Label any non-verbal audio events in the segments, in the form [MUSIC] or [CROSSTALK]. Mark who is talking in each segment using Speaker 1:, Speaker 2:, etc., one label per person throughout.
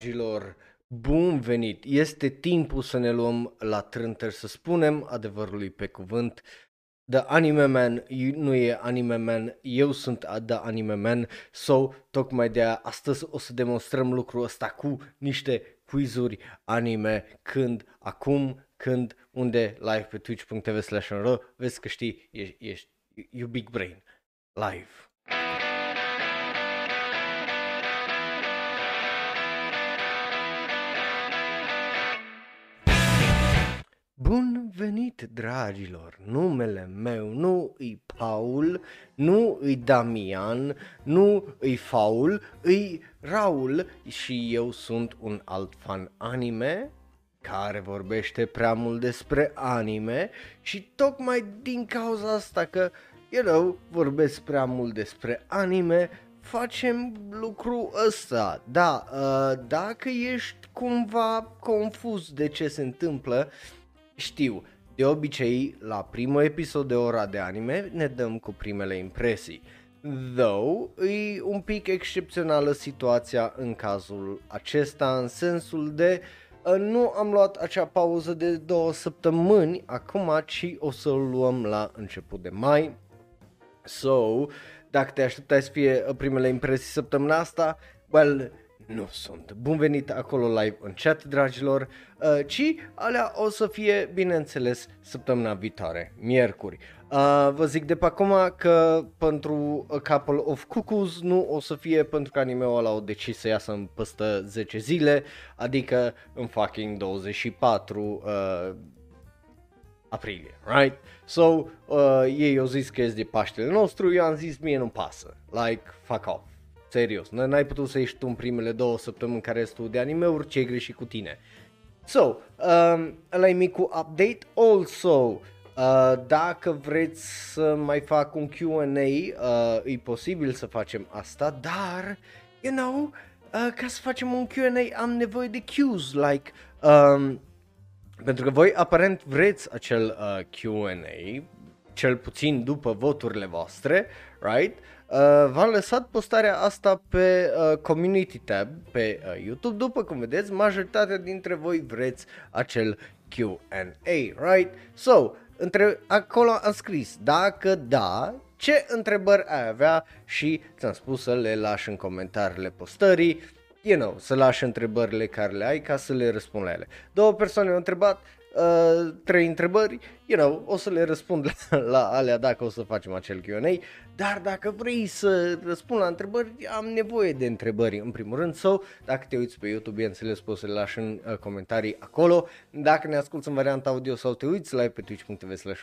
Speaker 1: Dragilor, bun venit! Este timpul să ne luăm la trântări, să spunem adevărului pe cuvânt. The Anime Man nu e Anime Man, eu sunt The Anime Man, so tocmai de astăzi o să demonstrăm lucrul ăsta cu niște quizuri anime, când, acum, când, unde, live pe twitch.tv slash vezi că știi, ești, ești, you big brain, live. Bun venit, dragilor! Numele meu nu îi Paul, nu îi Damian, nu îi Faul, îi Raul și eu sunt un alt fan anime care vorbește prea mult despre anime și tocmai din cauza asta că, you know, vorbesc prea mult despre anime, facem lucrul ăsta. Da, uh, dacă ești cumva confuz de ce se întâmplă, uh, știu, de obicei, la primul episod de ora de anime ne dăm cu primele impresii. Though, e un pic excepțională situația în cazul acesta, în sensul de uh, nu am luat acea pauză de două săptămâni acum, ci o să o luăm la început de mai. So, dacă te așteptai să fie uh, primele impresii săptămâna asta, well, nu sunt. Bun venit acolo live în chat, dragilor, uh, ci alea o să fie, bineînțeles, săptămâna viitoare, miercuri. Uh, vă zic de pe acum că pentru A Couple of Cuckoos nu o să fie pentru că anime-ul ăla au decis să iasă în păstă 10 zile, adică în fucking 24 uh, aprilie, right? So, uh, ei au zis că este de Paștele nostru, eu am zis mie nu pasă, like, fuck off. Serios, n-ai putut să ieși tu în primele două săptămâni care restul de anime-uri, ce greșit cu tine. So, um, ăla e micul update. Also, uh, dacă vreți să mai fac un Q&A, uh, e posibil să facem asta, dar, you know, uh, ca să facem un Q&A am nevoie de cues, like, um, pentru că voi aparent vreți acel uh, Q&A, cel puțin după voturile voastre, right? Uh, v-am lăsat postarea asta pe uh, Community tab pe uh, YouTube. După cum vedeți, majoritatea dintre voi vreți acel Q&A, right? So, între, acolo am scris, dacă da, ce întrebări ai avea și ți-am spus să le lași în comentariile postării, you know, să lași întrebările care le ai ca să le răspund la ele. Două persoane au întrebat, uh, trei întrebări, you know, o să le răspund la, la alea dacă o să facem acel Q&A, dar dacă vrei să răspund la întrebări, am nevoie de întrebări în primul rând, sau so, dacă te uiți pe YouTube, bineînțeles, poți să le lași în uh, comentarii acolo, dacă ne asculti în varianta audio sau te uiți live pe twitch.tv slash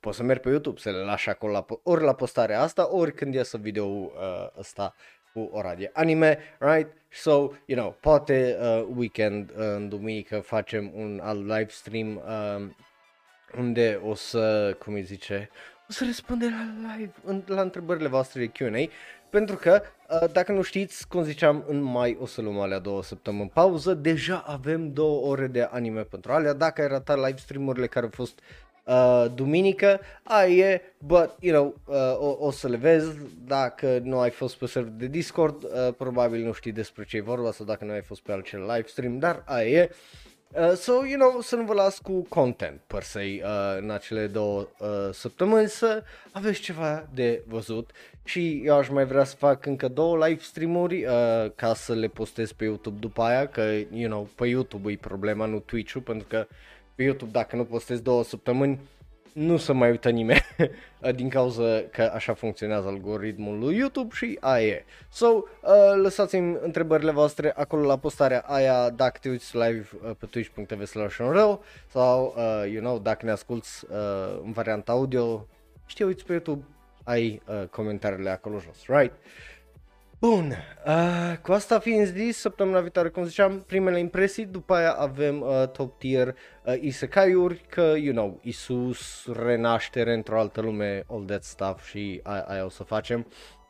Speaker 1: poți să mergi pe YouTube să le lași acolo la, ori la postarea asta, ori când iasă video uh, ăsta cu ora de anime, right? So, you know, poate uh, weekend, uh, în duminică, facem un alt live stream uh, unde o să, cum îi zice, o să răspunde la live în, la întrebările voastre de Q&A, pentru că, uh, dacă nu știți, cum ziceam, în mai o să luăm alea două săptămâni pauză, deja avem două ore de anime pentru alea, dacă ai ratat live streamurile care au fost uh, duminică, aia e, but, you know, uh, o, o să le vezi, dacă nu ai fost pe server de Discord, uh, probabil nu știi despre ce e vorba sau dacă nu ai fost pe altcel live stream, dar aia e. Uh, so, you know, să nu vă las cu content, per se, uh, în acele două uh, săptămâni, să aveți ceva de văzut și eu aș mai vrea să fac încă două live streamuri uh, ca să le postez pe YouTube după aia, că, you know, pe YouTube e problema, nu Twitch-ul, pentru că pe YouTube dacă nu postez două săptămâni, nu se mai uită nimeni [LAUGHS] din cauza că așa funcționează algoritmul lui YouTube și aia e. So, uh, lăsați-mi întrebările voastre acolo la postarea aia dacă te uiți live uh, pe twitch.tv slash sau, uh, you know, dacă ne asculti uh, în varianta audio, știi, uiți pe YouTube, ai uh, comentariile acolo jos, right? Bun, uh, cu asta fiind zis, săptămâna viitoare, cum ziceam, primele impresii, după aia avem uh, top tier uh, isekai-uri, că, you know, Isus, renaștere într-o altă lume, all that stuff și aia, aia o să facem.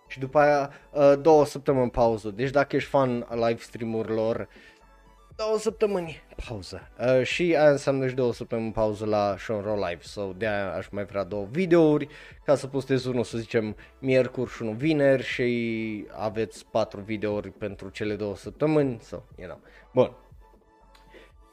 Speaker 1: Și după aia uh, două săptămâni pauză, deci dacă ești fan a live stream-urilor, două săptămâni pauză. Uh, și aia înseamnă și două săptămâni pauză la Show Roll Live. So de aia aș mai vrea două videouri ca să postez unul, să zicem, miercuri și unul vineri și aveți patru videouri pentru cele două săptămâni. So, you know. Bun.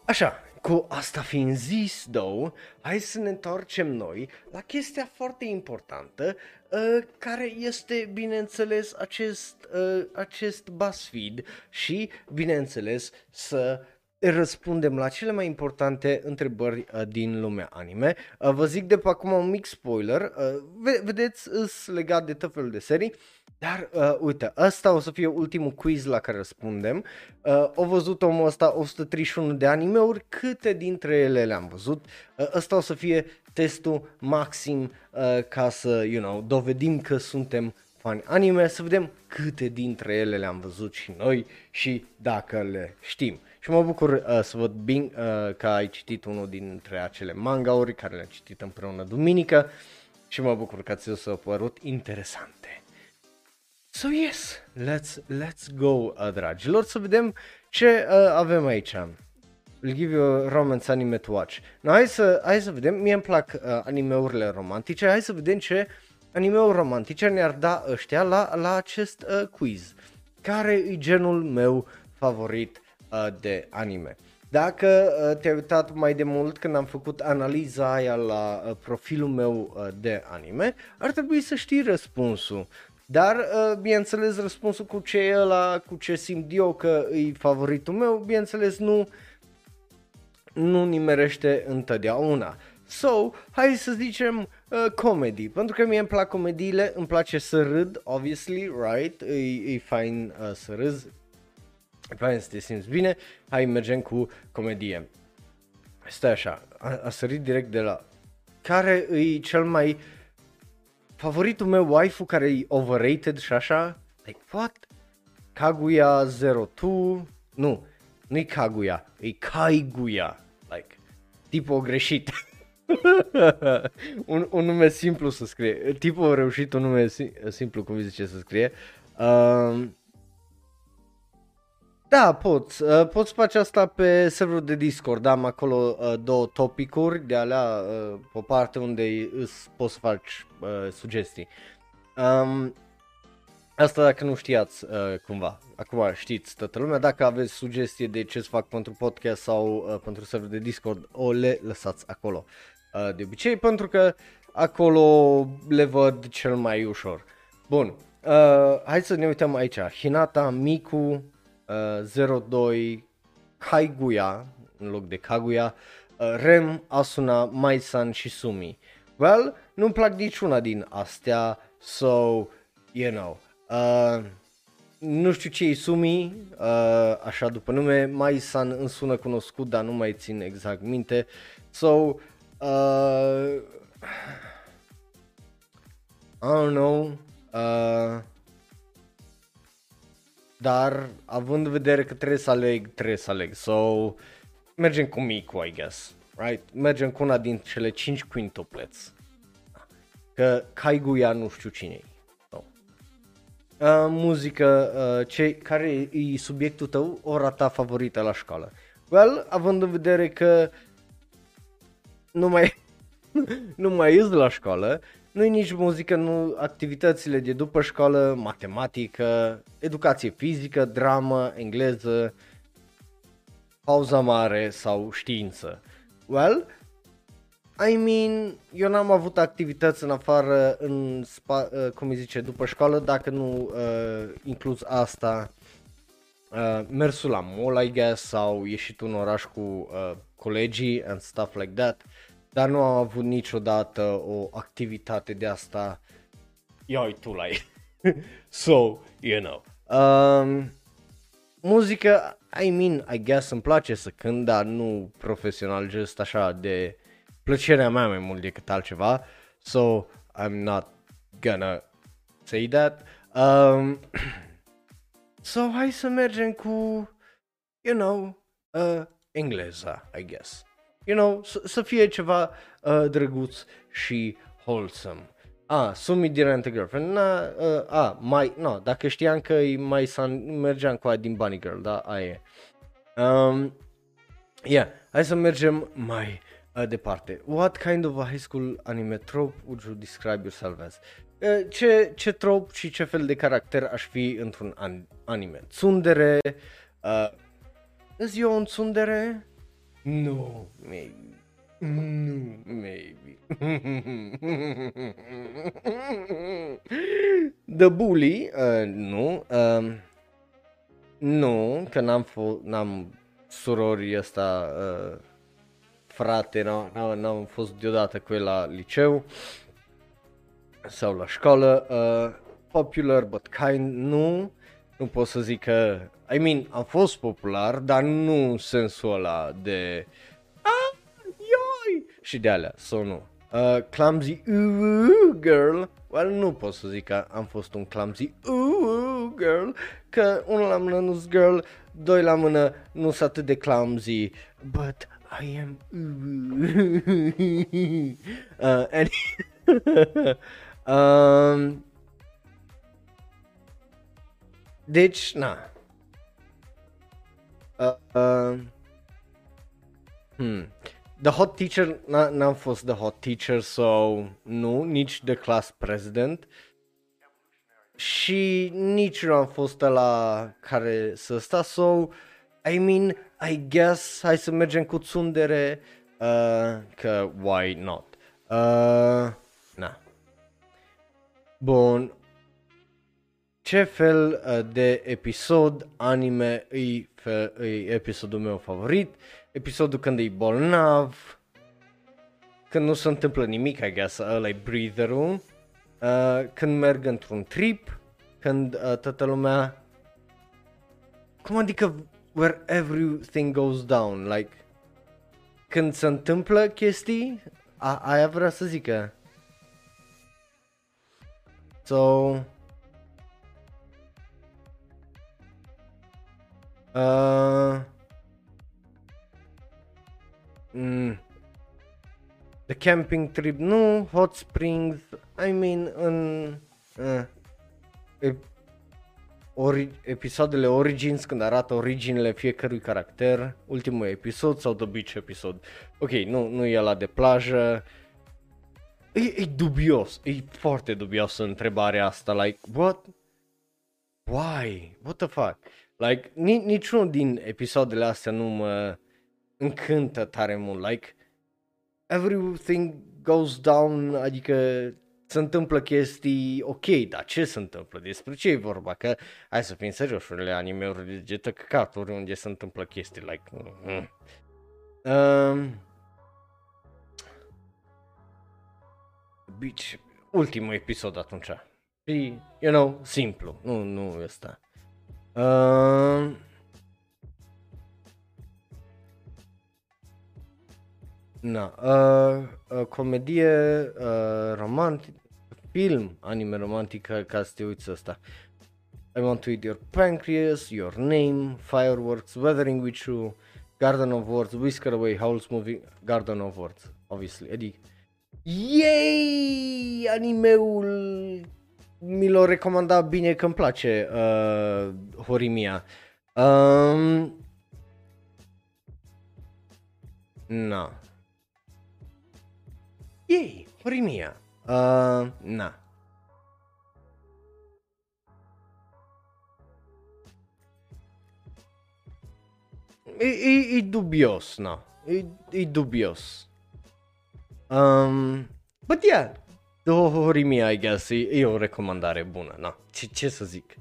Speaker 1: Așa, cu asta fiind zis, though, hai să ne întoarcem noi la chestia foarte importantă, uh, care este, bineînțeles, acest, uh, acest BuzzFeed și, bineînțeles, să răspundem la cele mai importante întrebări uh, din lumea anime. Uh, vă zic de pe acum un mic spoiler, uh, vedeți, îs legat de tot felul de serii, dar uh, uite, ăsta o să fie ultimul quiz la care răspundem. Uh, au văzut omul ăsta 131 de animeuri, câte dintre ele le-am văzut. Uh, ăsta o să fie testul maxim uh, ca să, you know, dovedim că suntem fani anime, să vedem câte dintre ele le-am văzut și noi și dacă le știm. Și mă bucur uh, să văd bine uh, că ai citit unul dintre acele mangauri care le-am citit împreună duminică și mă bucur că ți s-au părut interesante. So yes, let's, let's go, uh, dragilor, să vedem ce uh, avem aici. I'll give you a romance anime to watch. No, hai să, hai să vedem, mie îmi plac uh, animeurile romantice, hai să vedem ce animeuri romantice ne-ar da ăștia la, la acest uh, quiz. Care e genul meu favorit uh, de anime? Dacă uh, te-ai uitat mai de mult când am făcut analiza aia la uh, profilul meu uh, de anime, ar trebui să știi răspunsul. Dar, uh, bineînțeles, răspunsul cu ce e ăla, cu ce simt eu că e favoritul meu, bineînțeles, nu, nu nimerește întotdeauna. So, hai să zicem uh, comedy, pentru că mie îmi plac comediile, îmi place să râd, obviously, right? E, e fain uh, să râzi, e fain să te simți bine, hai mergem cu comedie. Stai așa, a, a sărit direct de la... Care e cel mai favoritul meu waifu care e overrated și așa? Like, what? Kaguya 02? Nu, nu-i Kaguya, e Kaiguya. Like, tipul greșit. [LAUGHS] un, un nume simplu să scrie. Tipul a reușit un nume simplu, cum zice să scrie. Uh, da, poți. Uh, poți face asta pe serverul de Discord. Am acolo uh, două topicuri de alea, uh, o parte unde îți poți să faci uh, sugestii. Um, asta dacă nu știați uh, cumva. Acum știți toată lumea. Dacă aveți sugestie de ce să fac pentru podcast sau uh, pentru serverul de Discord, o le lăsați acolo. Uh, de obicei, pentru că acolo le văd cel mai ușor. Bun, uh, hai să ne uităm aici. Hinata, Miku, uh, 02, Kaiguya, în loc de Kaguya, uh, Rem, Asuna, Maisan și Sumi. Well, nu-mi plac niciuna din astea, so, you know. Uh, nu știu ce e Sumi, uh, așa după nume, Maisan îmi sună cunoscut, dar nu mai țin exact minte. So, Uh, I don't know. Uh, dar având în vedere că trebuie să aleg, trebuie să aleg. So, mergem cu Miku, I guess. Right? Mergem cu una din cele 5 quintuplets. Că Kaiguya nu știu cine e. So. Uh, muzică, uh, ce, care e subiectul tău, ora ta favorită la școală? Well, având în vedere că nu mai, [LAUGHS] nu mai ies la școală, nu-i nici muzică, nu activitățile de după școală, matematică, educație fizică, dramă, engleză, pauza mare sau știință. Well, I mean, eu n-am avut activități în afară, în spa, uh, cum îi zice, după școală, dacă nu uh, inclus asta, uh, mersul la mall, I guess, sau ieșit un oraș cu uh, colegii and stuff like that dar nu am avut niciodată o activitate de asta. Ioi tu la [LAUGHS] So, you know. Um, muzică, I mean, I guess îmi place să cânt, dar nu profesional, just așa de plăcerea mea mai mult decât altceva. So, I'm not gonna say that. Um, [CLEARS THROAT] so, hai să mergem cu, you know, uh, engleza, I guess you know, să, să fie ceva uh, drăguț și wholesome. A, Sumi Direct Girlfriend, na, uh, a, mai, no, dacă știam că e mai san, mergeam cu aia din Bunny Girl, da, aia e. Um, yeah, hai să mergem mai uh, departe. What kind of a high school anime trope would you describe yourself as? Uh, ce, ce trope și ce fel de caracter aș fi într-un an- anime? Tsundere? Uh, Îs eu un tsundere? No, maybe. Mm, maybe. The Bully, uh, nu. Uh, nu, că n-am, f- n-am surori ăsta, uh, frate, n-am, n-am, n-am fost deodată cu el la liceu sau la școală. Uh, popular but kind, nu. Nu pot să zic că, I mean, am fost popular, dar nu în sensul ăla de ah, ioi, și de alea, sau nu. Uh, clumsy ooh, girl, well, nu pot să zic că am fost un clumsy ooh, girl, că unul la mână nu girl, doi la mână nu sunt atât de clumsy, but I am ooh. [LAUGHS] uh, and, [LAUGHS] um, deci, na. Uh, uh, hmm. The hot teacher, n- n-am fost the hot teacher, so nu, nici the class president. Și nici nu am fost la care să sta, so, I mean, I guess, hai să mergem cu tsundere, uh, că why not? Uh, na. Bun, ce fel uh, de episod anime îi, fe, îi episodul meu favorit? Episodul când e bolnav, când nu se întâmplă nimic, I guess, ăla e breather-ul, uh, când merg într-un trip, când uh, toată lumea... Cum adică where everything goes down, like... Când se întâmplă chestii, a, aia vrea să zică. So, Uh, mm, the camping trip, nu, hot springs, I mean, în uh, ep- ori, episoadele Origins, când arată originele fiecărui caracter, ultimul episod sau The Beach episod. Ok, nu, nu e la de plajă, e, e dubios, e foarte dubios întrebarea asta, like, what? Why? What the fuck? Like, ni- niciunul din episoadele astea nu mă încântă tare mult. Like, everything goes down, adică se întâmplă chestii ok, dar ce se întâmplă? Despre ce e vorba? Că, hai să fim serioși, urile anime-uri de tăcăcaturi unde se întâmplă chestii, like... Mm. Um, Beach, ultimul episod atunci. Și, you know, simplu, nu, nu ăsta. Uh, na, uh, uh, comedie uh, romantic, film anime romantic ca, ca să te uiți ăsta. I want to eat your pancreas, your name, fireworks, weathering with you, Garden of Words, Whisker Away, Howl's Moving, Garden of Words, obviously, adică Yay! Animeul mi l-a recomandat bine că îmi place uh, Horimia. Um, na. Yay! Horimia. Uh, na. E, e, e dubios, na. E, e dubios. Um, but yeah, The Horimia, I guess, e, e o recomandare bună, na. Ce, ce să zic?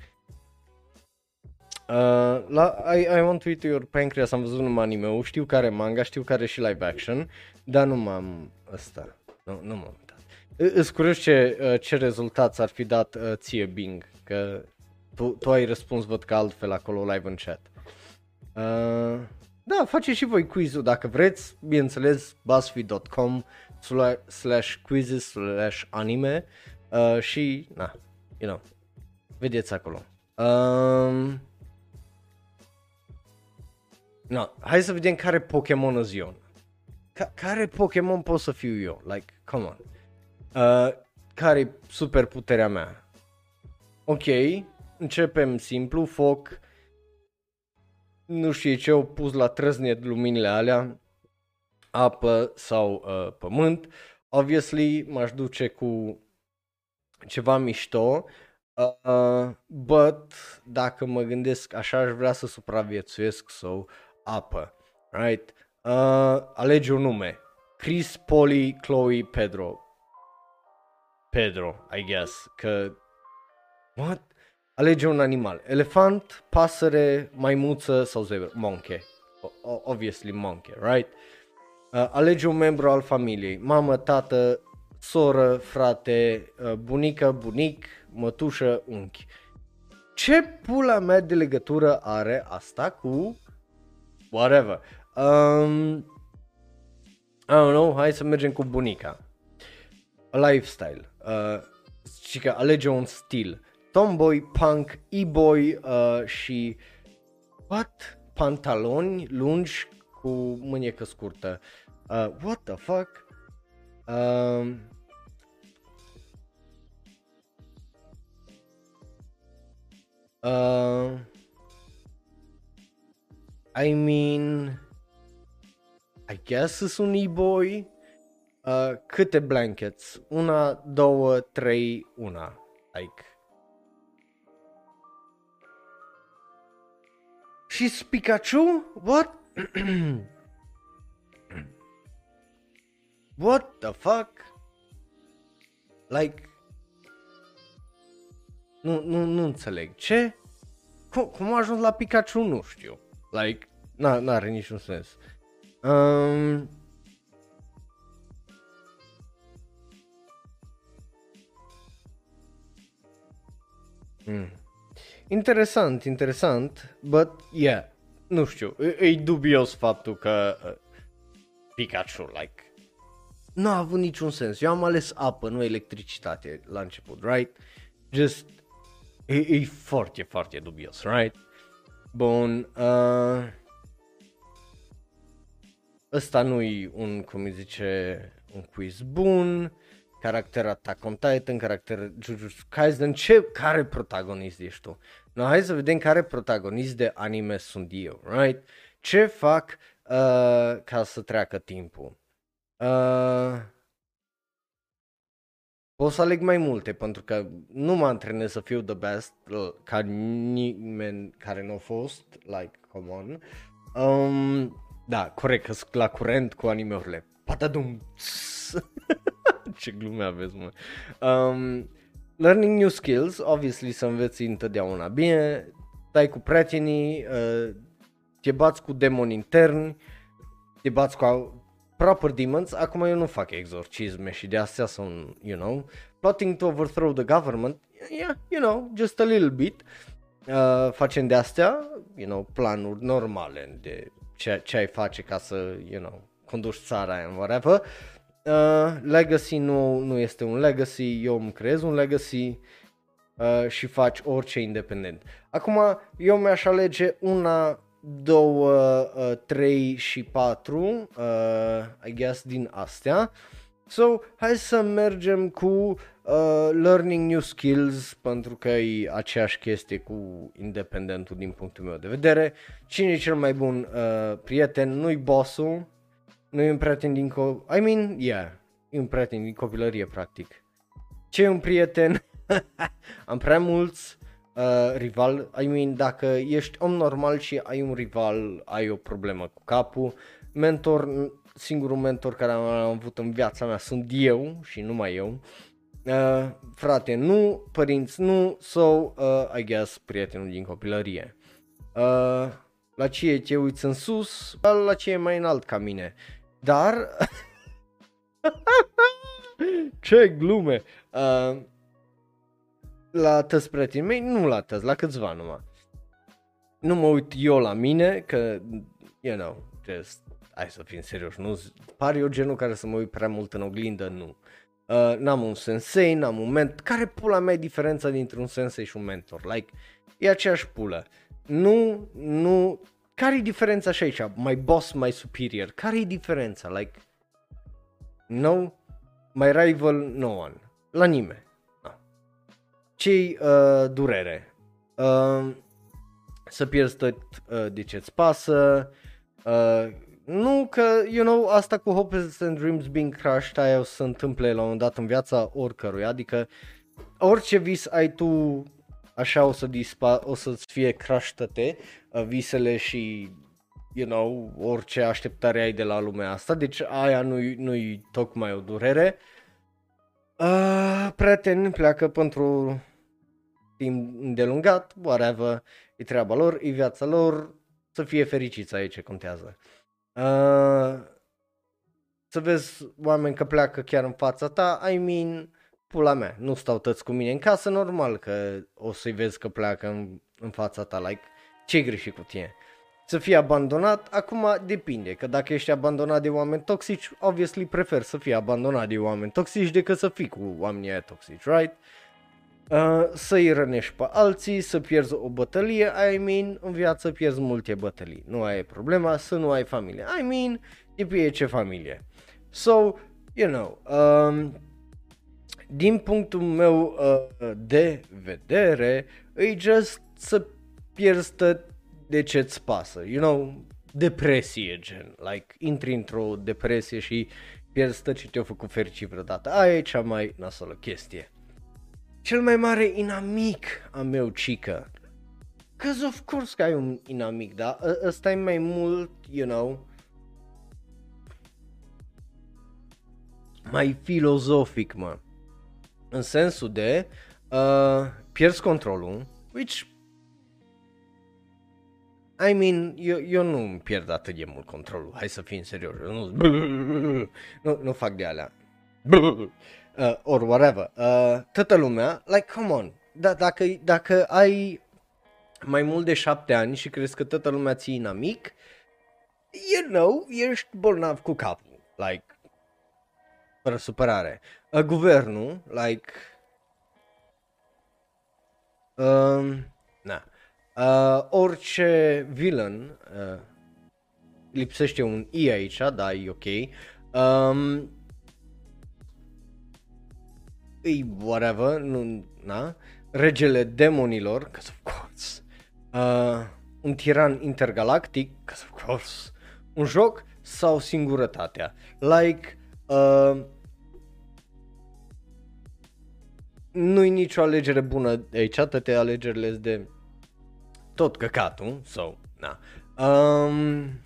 Speaker 1: Uh, la I, I Want to Eat Your Pancreas am văzut numai anime știu care manga, știu care și live action, dar nu m-am ăsta, nu, nu m-am uitat. Îți curios ce, uh, ce rezultat ar fi dat uh, ție Bing, că tu, tu ai răspuns văd că altfel acolo live în chat. Uh, da, faceți și voi quizul dacă vreți, bineînțeles, buzzfeed.com slash quizzes slash anime uh, și, na, you know, vedeți acolo. Um, no, hai să vedem care Pokémon îți eu. Ca- care Pokémon pot să fiu eu? Like, come on. Uh, care e super puterea mea? Ok, începem simplu, foc, nu știu ce au pus la trăznet luminile alea, apă sau uh, pământ. Obviously m-aș duce cu ceva mișto, uh, but dacă mă gândesc așa aș vrea să supraviețuiesc sau apă, right? Uh, alege un nume. Chris, Polly, Chloe, Pedro. Pedro, I guess, că... What? Alege un animal. Elefant, pasăre, maimuță sau zebră. Monkey. O- obviously monkey, right? Uh, alege un membru al familiei. Mamă, tată, soră, frate, uh, bunică, bunic, mătușă, unchi. Ce pula mea de legătură are asta cu whatever? Um, I don't know, hai să mergem cu bunica. A lifestyle. Uh, și că alege un stil. Tomboy, punk, e-boy uh, și what? Pantaloni lungi cu mânecă scurtă. Uh, what the fuck? Um, uh, I mean, I guess sunt un e-boy. Uh, câte blankets? Una, două, trei, una. Like. Și Pikachu? What? [CLEARS THROAT] What the fuck? Like... Nu, nu, nu înțeleg. Ce? Cum, cum a ajuns la Pikachu? Nu știu. Like, n-are niciun sens. Um, mm. Interesant, interesant, but yeah, nu știu, e, e dubios faptul că uh, Pikachu, like, nu a avut niciun sens. Eu am ales apă, nu electricitate la început, right? Just, e, e foarte, foarte dubios, right? Bun, uh, ăsta nu-i un, cum îi zice, un quiz bun, caracter Attack on Titan, caracter Jujutsu Kaisen, ce, care protagonist ești tu? No, hai să vedem care protagonist de anime sunt eu, right? Ce fac uh, ca să treacă timpul? Uh, pot să aleg mai multe pentru că nu mă antrenez să fiu the best ca nimeni care nu a fost, like, come on. Um, da, corect, că la curent cu anime-urile. Patadum! [LAUGHS] Ce glume aveți, mă. Um, learning new skills, obviously să înveți întotdeauna bine, stai cu prietenii, uh, te bați cu demoni interni, te bați cu proper demons, acum eu nu fac exorcisme și de astea sunt, you know, plotting to overthrow the government, yeah, you know, just a little bit, uh, facem de astea, you know, planuri normale de ce, ce ai face ca să, you know, conduci țara and whatever. Uh, legacy nu, nu este un legacy, eu îmi creez un legacy uh, și faci orice independent. Acum, eu mi-aș alege una două, uh, trei și patru, uh, I guess, din astea. So, hai să mergem cu uh, learning new skills, pentru că e aceeași chestie cu independentul din punctul meu de vedere. Cine e cel mai bun uh, prieten? Nu-i bossul, nu e un prieten din co- I mean, yeah, e un prieten din copilărie, practic. Ce e un prieten? [LAUGHS] Am prea mulți, uh, rival, I mean, dacă ești om normal și ai un rival, ai o problemă cu capul. Mentor, singurul mentor care am avut în viața mea sunt eu și numai eu. Uh, frate, nu, părinți, nu, so, uh, I guess, prietenul din copilărie. Uh, la ce te uiți în sus, la ce e mai înalt ca mine. Dar, [LAUGHS] ce glume, uh, la tăți prietenii mei, nu la tăți, la câțiva numai. Nu mă uit eu la mine, că, you know, just, hai să fim serios, nu par eu genul care să mă uit prea mult în oglindă, nu. Uh, n-am un sensei, n-am un mentor, care pula mea e diferența dintre un sensei și un mentor? Like, e aceeași pulă. Nu, nu, care e diferența și aici? My boss, my superior, care e diferența? Like, no, my rival, no one. La nimeni ce uh, durere? Uh, să pierzi tot uh, de ce-ți pasă, uh, nu că, you know, asta cu hopes and dreams being crushed, aia o să se întâmple la un moment dat în viața oricăruia, adică orice vis ai tu, așa o să dispa, o să-ți fie crushed uh, visele și you know, orice așteptare ai de la lumea asta, deci aia nu-i, nu-i tocmai o durere. Uh, prieteni pleacă pentru timp îndelungat, whatever, e treaba lor, e viața lor, să fie fericiți aici ce contează. Uh, să vezi oameni că pleacă chiar în fața ta, I mean, pula mea, nu stau tăți cu mine în casă, normal că o să-i vezi că pleacă în, în fața ta, like, ce greșit cu tine? Să fii abandonat, acum depinde, că dacă ești abandonat de oameni toxici, obviously prefer să fii abandonat de oameni toxici decât să fii cu oamenii aia toxici, right? Uh, să-i rănești pe alții, să pierzi o bătălie, I mean, în viață pierzi multe bătălii, nu ai problema să nu ai familie, I mean, depinde ce familie. So, you know, um, din punctul meu uh, de vedere, e just să pierzi de ce-ți pasă, you know, depresie gen, like intri într-o depresie și pierzi tot ce te-a făcut fericit vreodată, aia e cea mai nasolă chestie. Cel mai mare inamic a meu, cică, Cause of course că ai un inamic, da? Ăsta e mai mult, you know, mai filozofic, mă. În sensul de uh, pierzi controlul, which I mean, eu, eu nu îmi pierd atât de mult controlul, hai să fim serios, nu, [LAUGHS] nu, nu fac de alea. [LAUGHS] Uh, or whatever. Uh, toată lumea, like, come on, da, dacă, dacă ai mai mult de șapte ani și crezi că toată lumea ți inamic, you know, ești bolnav cu capul, like, fără supărare. Uh, guvernul, like, um, na, Uh, orice villain, uh, lipsește un I aici, da, e ok. Um, e whatever, nu, na. Regele demonilor, cause of course. Uh, un tiran intergalactic, cause of course. Un joc sau singurătatea. Like, uh, nu-i nicio alegere bună aici, toate alegerile de tot căcatul, so, na. Um,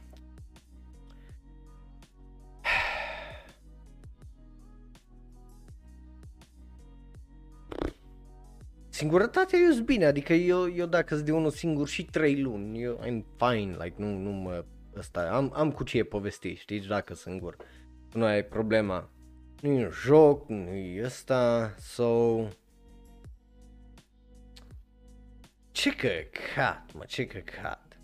Speaker 1: Singurătatea eu sunt bine, adică eu, eu dacă sunt de unul singur și trei luni, eu I'm fine, like nu, nu mă, ăsta, am, am cu ce povesti, știi, dacă singur, nu ai problema, nu e un joc, nu e ăsta, so, Ce căcat, mă, ce căcat.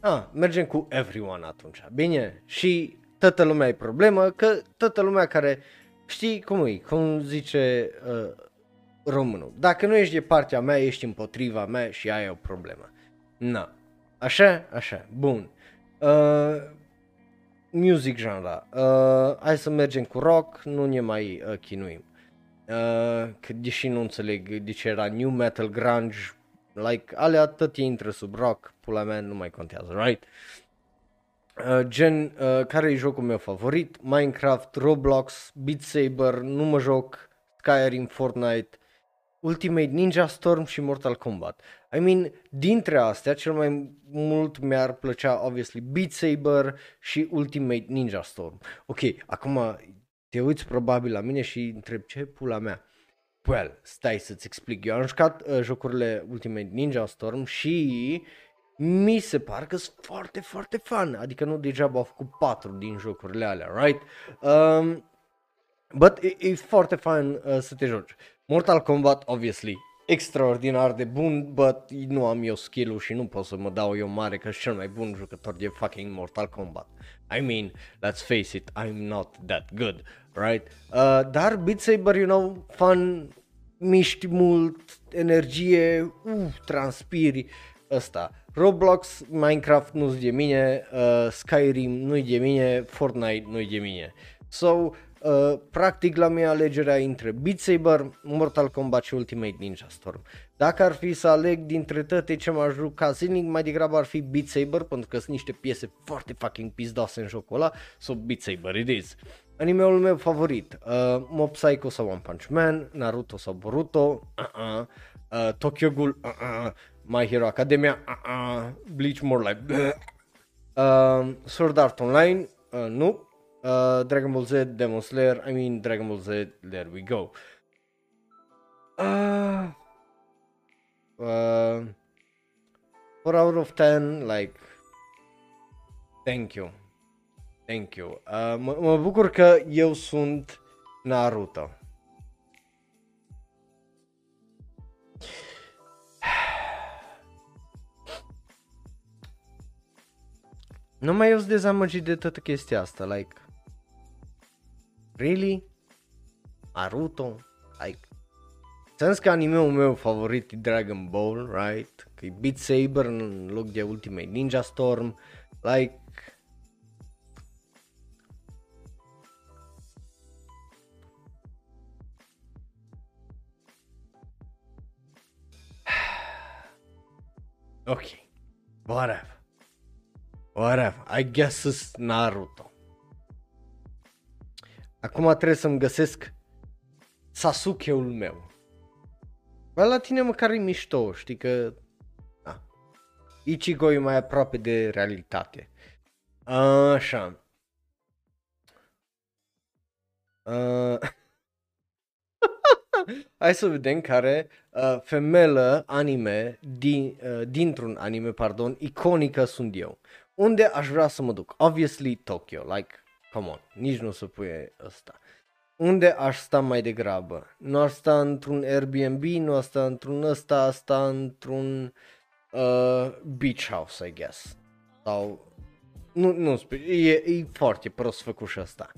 Speaker 1: Ah, mergem cu everyone atunci. Bine, și toată lumea e problemă, că toată lumea care, știi cum e, cum zice uh, românul, dacă nu ești de partea mea, ești împotriva mea și ai o problemă. Na, așa, așa, bun. Uh, music genre, uh, hai să mergem cu rock, nu ne mai uh, chinuim. Uh, că deși nu înțeleg de ce era new metal, grunge, Like, alea tot intră sub rock, pula mea, nu mai contează, right? Uh, gen, uh, care e jocul meu favorit? Minecraft, Roblox, Beat Saber, nu mă joc, Skyrim, Fortnite, Ultimate Ninja Storm și Mortal Kombat. I mean, dintre astea, cel mai mult mi-ar plăcea, obviously, Beat Saber și Ultimate Ninja Storm. Ok, acum te uiți probabil la mine și întreb ce pula mea. Well, stai să-ți explic. Eu am jucat uh, jocurile Ultimate Ninja Storm și mi se par că sunt foarte, foarte fun. Adică nu degeaba au făcut patru din jocurile alea, right? Um, but e, e foarte fun uh, să te joci. Mortal Kombat, obviously, extraordinar de bun, but nu am eu skill-ul și nu pot să mă dau eu mare că cel mai bun jucător de fucking Mortal Kombat. I mean, let's face it, I'm not that good, right? Uh, dar Beat Saber, you know, fun, miști mult, energie, uh, transpiri, ăsta. Roblox, Minecraft nu-s de mine, uh, Skyrim nu-i de mine, Fortnite nu-i de mine. So, uh, practic la mine alegerea între Beat Saber, Mortal Kombat și Ultimate Ninja Storm. Dacă ar fi să aleg dintre toate ce m-aș juca zilnic, mai degrabă ar fi Beat Saber, pentru că sunt niște piese foarte fucking pizdoase în jocul ăla, so Beat Saber it is. Animeul meu favorit, uh, Mob Psycho sau One Punch Man, Naruto sau Boruto, uh-uh, uh, Tokyo Ghoul, uh-uh, My Hero Academia, uh-uh, Bleach more like, uh, Sword Art Online, uh, nu, uh, Dragon Ball Z, Demon Slayer, I mean Dragon Ball Z, there we go. Uh, uh, 4 out of 10, like, thank you. Thank you. Uh, mă, mă bucur că eu sunt Naruto. [SIGHS] Nu mai eu sunt dezamăgit de toată chestia asta, like... Really? Naruto? Like... Sens că anime-ul meu favorit e Dragon Ball, right? Că e Beat Saber în loc de Ultimate Ninja Storm. Like... [SIGHS] ok. Whatever. Whatever. I guess it's Naruto. Acum trebuie să-mi găsesc Sasuke-ul meu. Bă, la tine măcar e mișto, știi că... Da. Ichigo e mai aproape de realitate. Așa. Uh... [LAUGHS] Hai să vedem care uh, femelă anime, din, uh, dintr-un anime, pardon, iconică sunt eu. Unde aș vrea să mă duc? Obviously Tokyo, like, come on, nici nu se pune ăsta. Unde aș sta mai degrabă? Nu aș sta într-un Airbnb, nu aș sta într-un ăsta, aș sta într-un uh, beach house, I guess. Sau, nu, nu, e, e foarte prost făcut și asta.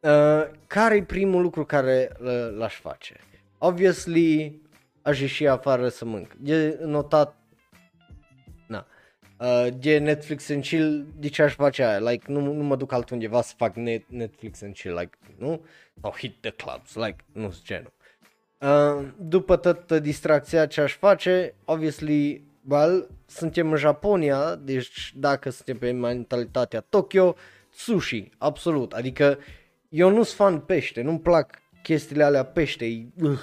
Speaker 1: Uh, care e primul lucru care l-aș face? Obviously, aș ieși afară să mânc. E notat uh, de Netflix and chill, de ce aș face aia? Like, nu, nu mă duc altundeva să fac net, Netflix and chill, like, nu? Sau hit the clubs, like, nu sunt genul. Uh, după toată distracția ce aș face, obviously, well, suntem în Japonia, deci dacă suntem pe mentalitatea Tokyo, sushi, absolut, adică eu nu sunt fan pește, nu-mi plac chestiile alea pește, e uh,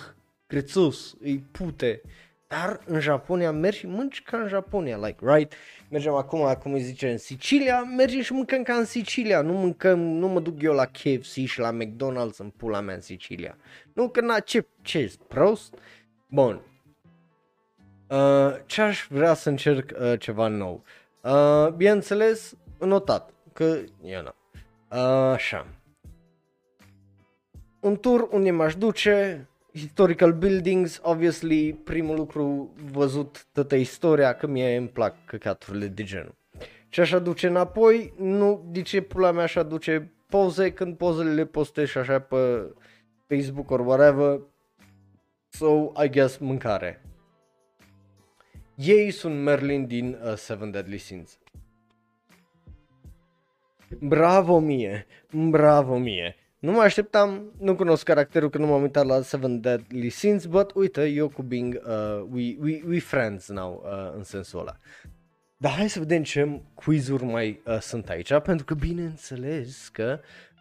Speaker 1: crețus, e pute, dar în Japonia mergi și mânci ca în Japonia, like, right? Mergem acum, cum îi zice, în Sicilia, mergem și mâncăm ca în Sicilia, nu mâncăm, nu mă duc eu la KFC și la McDonald's în pula mea în Sicilia. Nu, că na, ce, ce, prost? Bun. Uh, ce aș vrea să încerc uh, ceva nou? Uh, bineînțeles, notat, că, eu nu. Uh, așa. Un tur unde m-aș duce, historical buildings, obviously, primul lucru văzut toată istoria, că mie îmi plac căcaturile de genul. Ce aș aduce înapoi, nu, de ce pula mea aș aduce poze când pozele le postez și așa pe Facebook or whatever. So, I guess mâncare. Ei sunt Merlin din uh, Seven Deadly Sins. Bravo mie, bravo mie. Nu mă așteptam, nu cunosc caracterul că nu m-am uitat la Seven Deadly Sins, but uite, eu cu Bing, uh, we, we, we friends now, uh, în sensul ăla. Dar hai să vedem ce quizuri mai uh, sunt aici, pentru că bineînțeles că,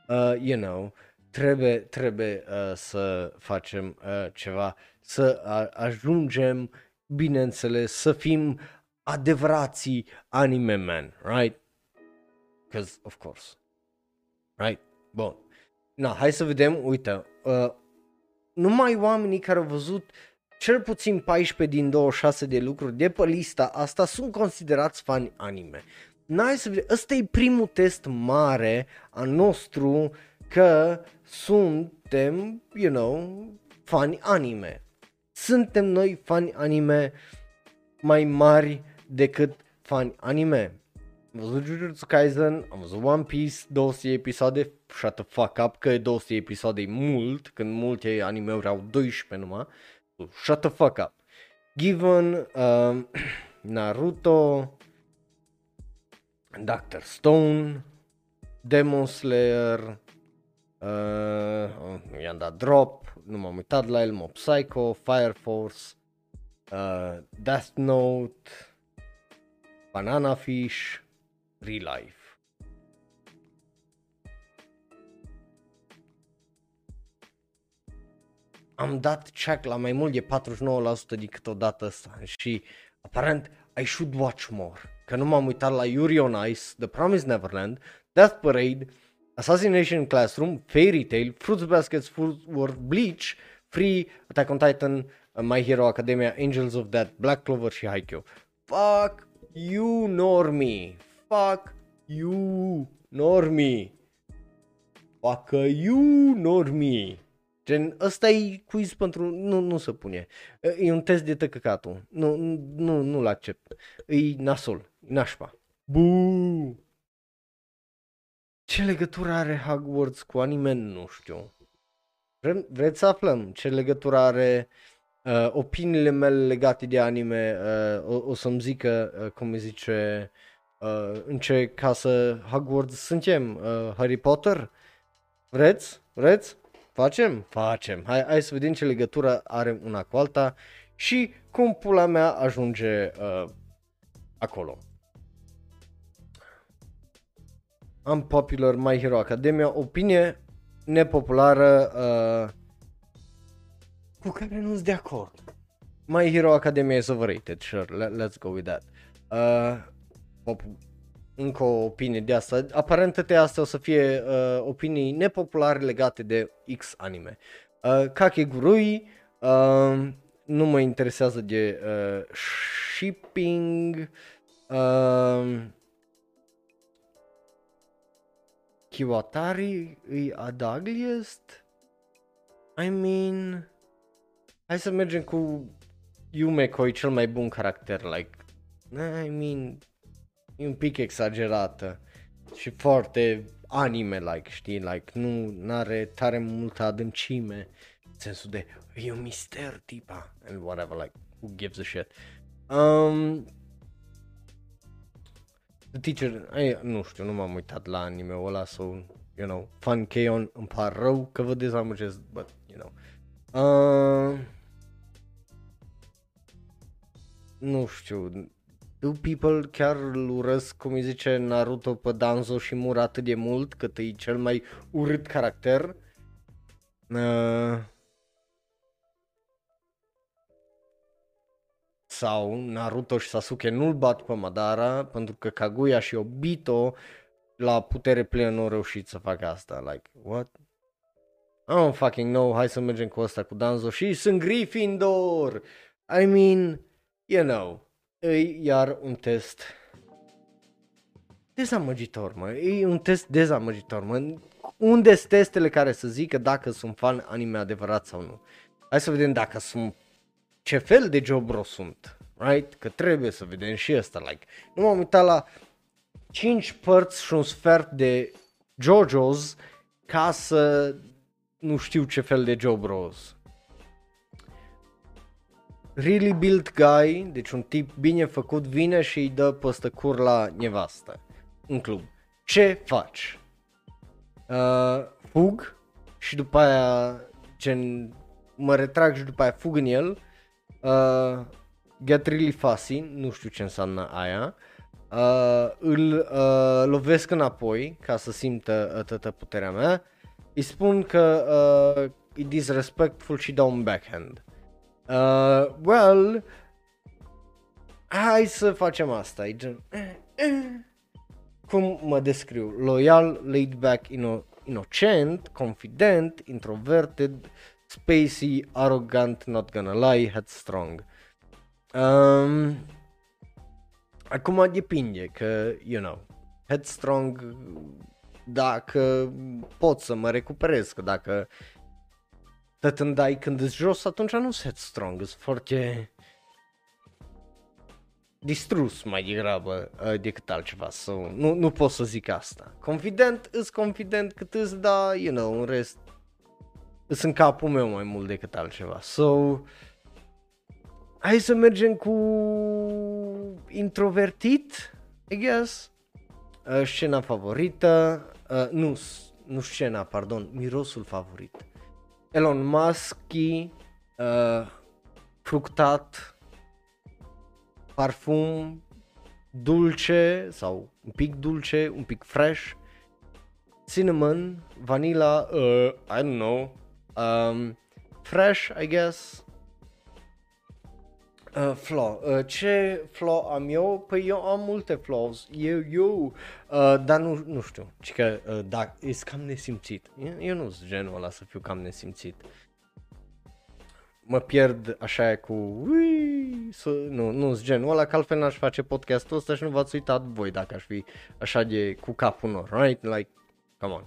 Speaker 1: uh, you know, trebuie, trebuie uh, să facem uh, ceva, să uh, ajungem, bineînțeles, să fim adevărații anime man, right? Because, of course. Right? Bun. Na, hai să vedem, uite, uh, numai oamenii care au văzut cel puțin 14 din 26 de lucruri de pe lista asta sunt considerați fani anime. N-ai să vedem, ăsta e primul test mare a nostru că suntem, you know, fani anime. Suntem noi fani anime mai mari decât fani anime am văzut Jujutsu Kaisen, am văzut One Piece, 200 episoade, shut the fuck up, că 200 episoade e mult, când multe anime-uri au 12 numai, so, shut the fuck up. Given, uh, [CLEARS THROAT] Naruto, Doctor Stone, Demon Slayer, uh, i-am dat drop, nu m-am uitat la el, Mob Psycho, Fire Force, uh, Death Note, Banana Fish, Relife. Am dat check la mai mult de 49% decât odată asta și aparent I should watch more. Că nu m-am uitat la Yuri on Ice, The Promised Neverland, Death Parade, Assassination Classroom, Fairy Tail, Fruits Baskets, Fruit World, Bleach, Free, Attack on Titan, My Hero Academia, Angels of Death, Black Clover și Haikyuu. Fuck you, Normie. Fuck you, Normie. Fuck you, Normie. Gen, ăsta e quiz pentru... Nu, nu se pune. E un test de tăcăcatul. Nu, nu, nu-l accept. E nasol. E nașpa. Bu. Ce legătură are Hogwarts cu anime? Nu știu. Vre- vreți să aflăm ce legătură are uh, opiniile mele legate de anime? Uh, o, o să-mi zică, uh, cum îi zice, uh, în ce casă Hogwarts suntem? Uh, Harry Potter? Vreți? Vreți? Facem? Facem. Hai, hai să vedem ce legătură are una cu alta și cum pula mea ajunge uh, acolo. Am popular My Hero Academia, opinie nepopulară uh, cu care nu-s de acord. My Hero Academia is overrated, sure, let's go with that. Uh, pop- încă o opinie de asta. Aparent toate astea o să fie uh, opinii nepopulare legate de X anime. Uh, Kakegurui uh, nu mă interesează de uh, shipping. Uh, Kiwatari e adagliest? I mean... Hai să mergem cu Yumeko e cel mai bun caracter, like... I mean, e un pic exagerată și foarte anime-like, știi, like, nu are tare multă adâncime, în sensul de, e un mister tipa, and whatever, like, who gives a shit. Um, The Teacher, ai, nu știu, nu m-am uitat la anime-ul ăla, so, you know, Fun Keon, îmi par rău că vă dezamăgesc, but, you know. Uh, nu știu, do people chiar îl urăsc, cum îi zice Naruto pe Danzo și Mura atât de mult, cât e cel mai urât caracter. Uh, sau Naruto și Sasuke nu-l bat pe Madara pentru că Kaguya și Obito la putere plină nu au reușit să facă asta. Like, what? I don't fucking know, hai să mergem cu asta cu Danzo și sunt Gryffindor! I mean, you know, e iar un test dezamăgitor, mă. E un test dezamăgitor, mă. Unde sunt testele care să zică dacă sunt fan anime adevărat sau nu? Hai să vedem dacă sunt ce fel de jobro sunt, right? Că trebuie să vedem și asta, like. Nu m-am uitat la 5 părți și un sfert de JoJo's ca să nu știu ce fel de jobros really built guy, deci un tip bine făcut, vine și îi dă păstă cur la nevastă în club. Ce faci? Uh, fug și după aia gen mă retrag și după aia fug în el. Uh, get really fussy, nu știu ce înseamnă aia. Uh, îl uh, lovesc înapoi ca să simtă uh, toată puterea mea. Îi spun că uh, e disrespectful și dau un backhand. Uh, well, hai să facem asta. E gen, eh, eh. Cum mă descriu? Loyal, laid back, ino- inocent, confident, introverted, spacey, arrogant, not gonna lie, headstrong. Um, acum depinde că, you know, headstrong dacă pot să mă recuperez, că dacă tot îmi dai când îți jos, atunci nu set strong, sunt foarte distrus mai degrabă uh, decât altceva, so, nu, nu pot să zic asta. Confident, îs confident cât îți da, you know, în rest, îs în capul meu mai mult decât altceva. So, hai să mergem cu introvertit, I guess. Uh, scena favorită, uh, nu, nu scena, pardon, mirosul favorit. Elon Musk, uh, fructat, parfum, dulce sau un pic dulce, un pic fresh, cinnamon, vanilla, uh, I don't know, um, fresh, I guess. Uh, flaw. Uh, ce flaw am eu? Păi eu am multe flaws. Eu, eu, uh, dar nu, nu știu. Ci că, uh, da, e cam nesimțit. Eu, eu nu sunt genul ăla să fiu cam nesimțit. Mă pierd așa cu ui, să, nu, nu sunt genul ăla, că altfel n-aș face podcastul ăsta și nu v-ați uitat voi dacă aș fi așa de cu capul nor, right? Like, come on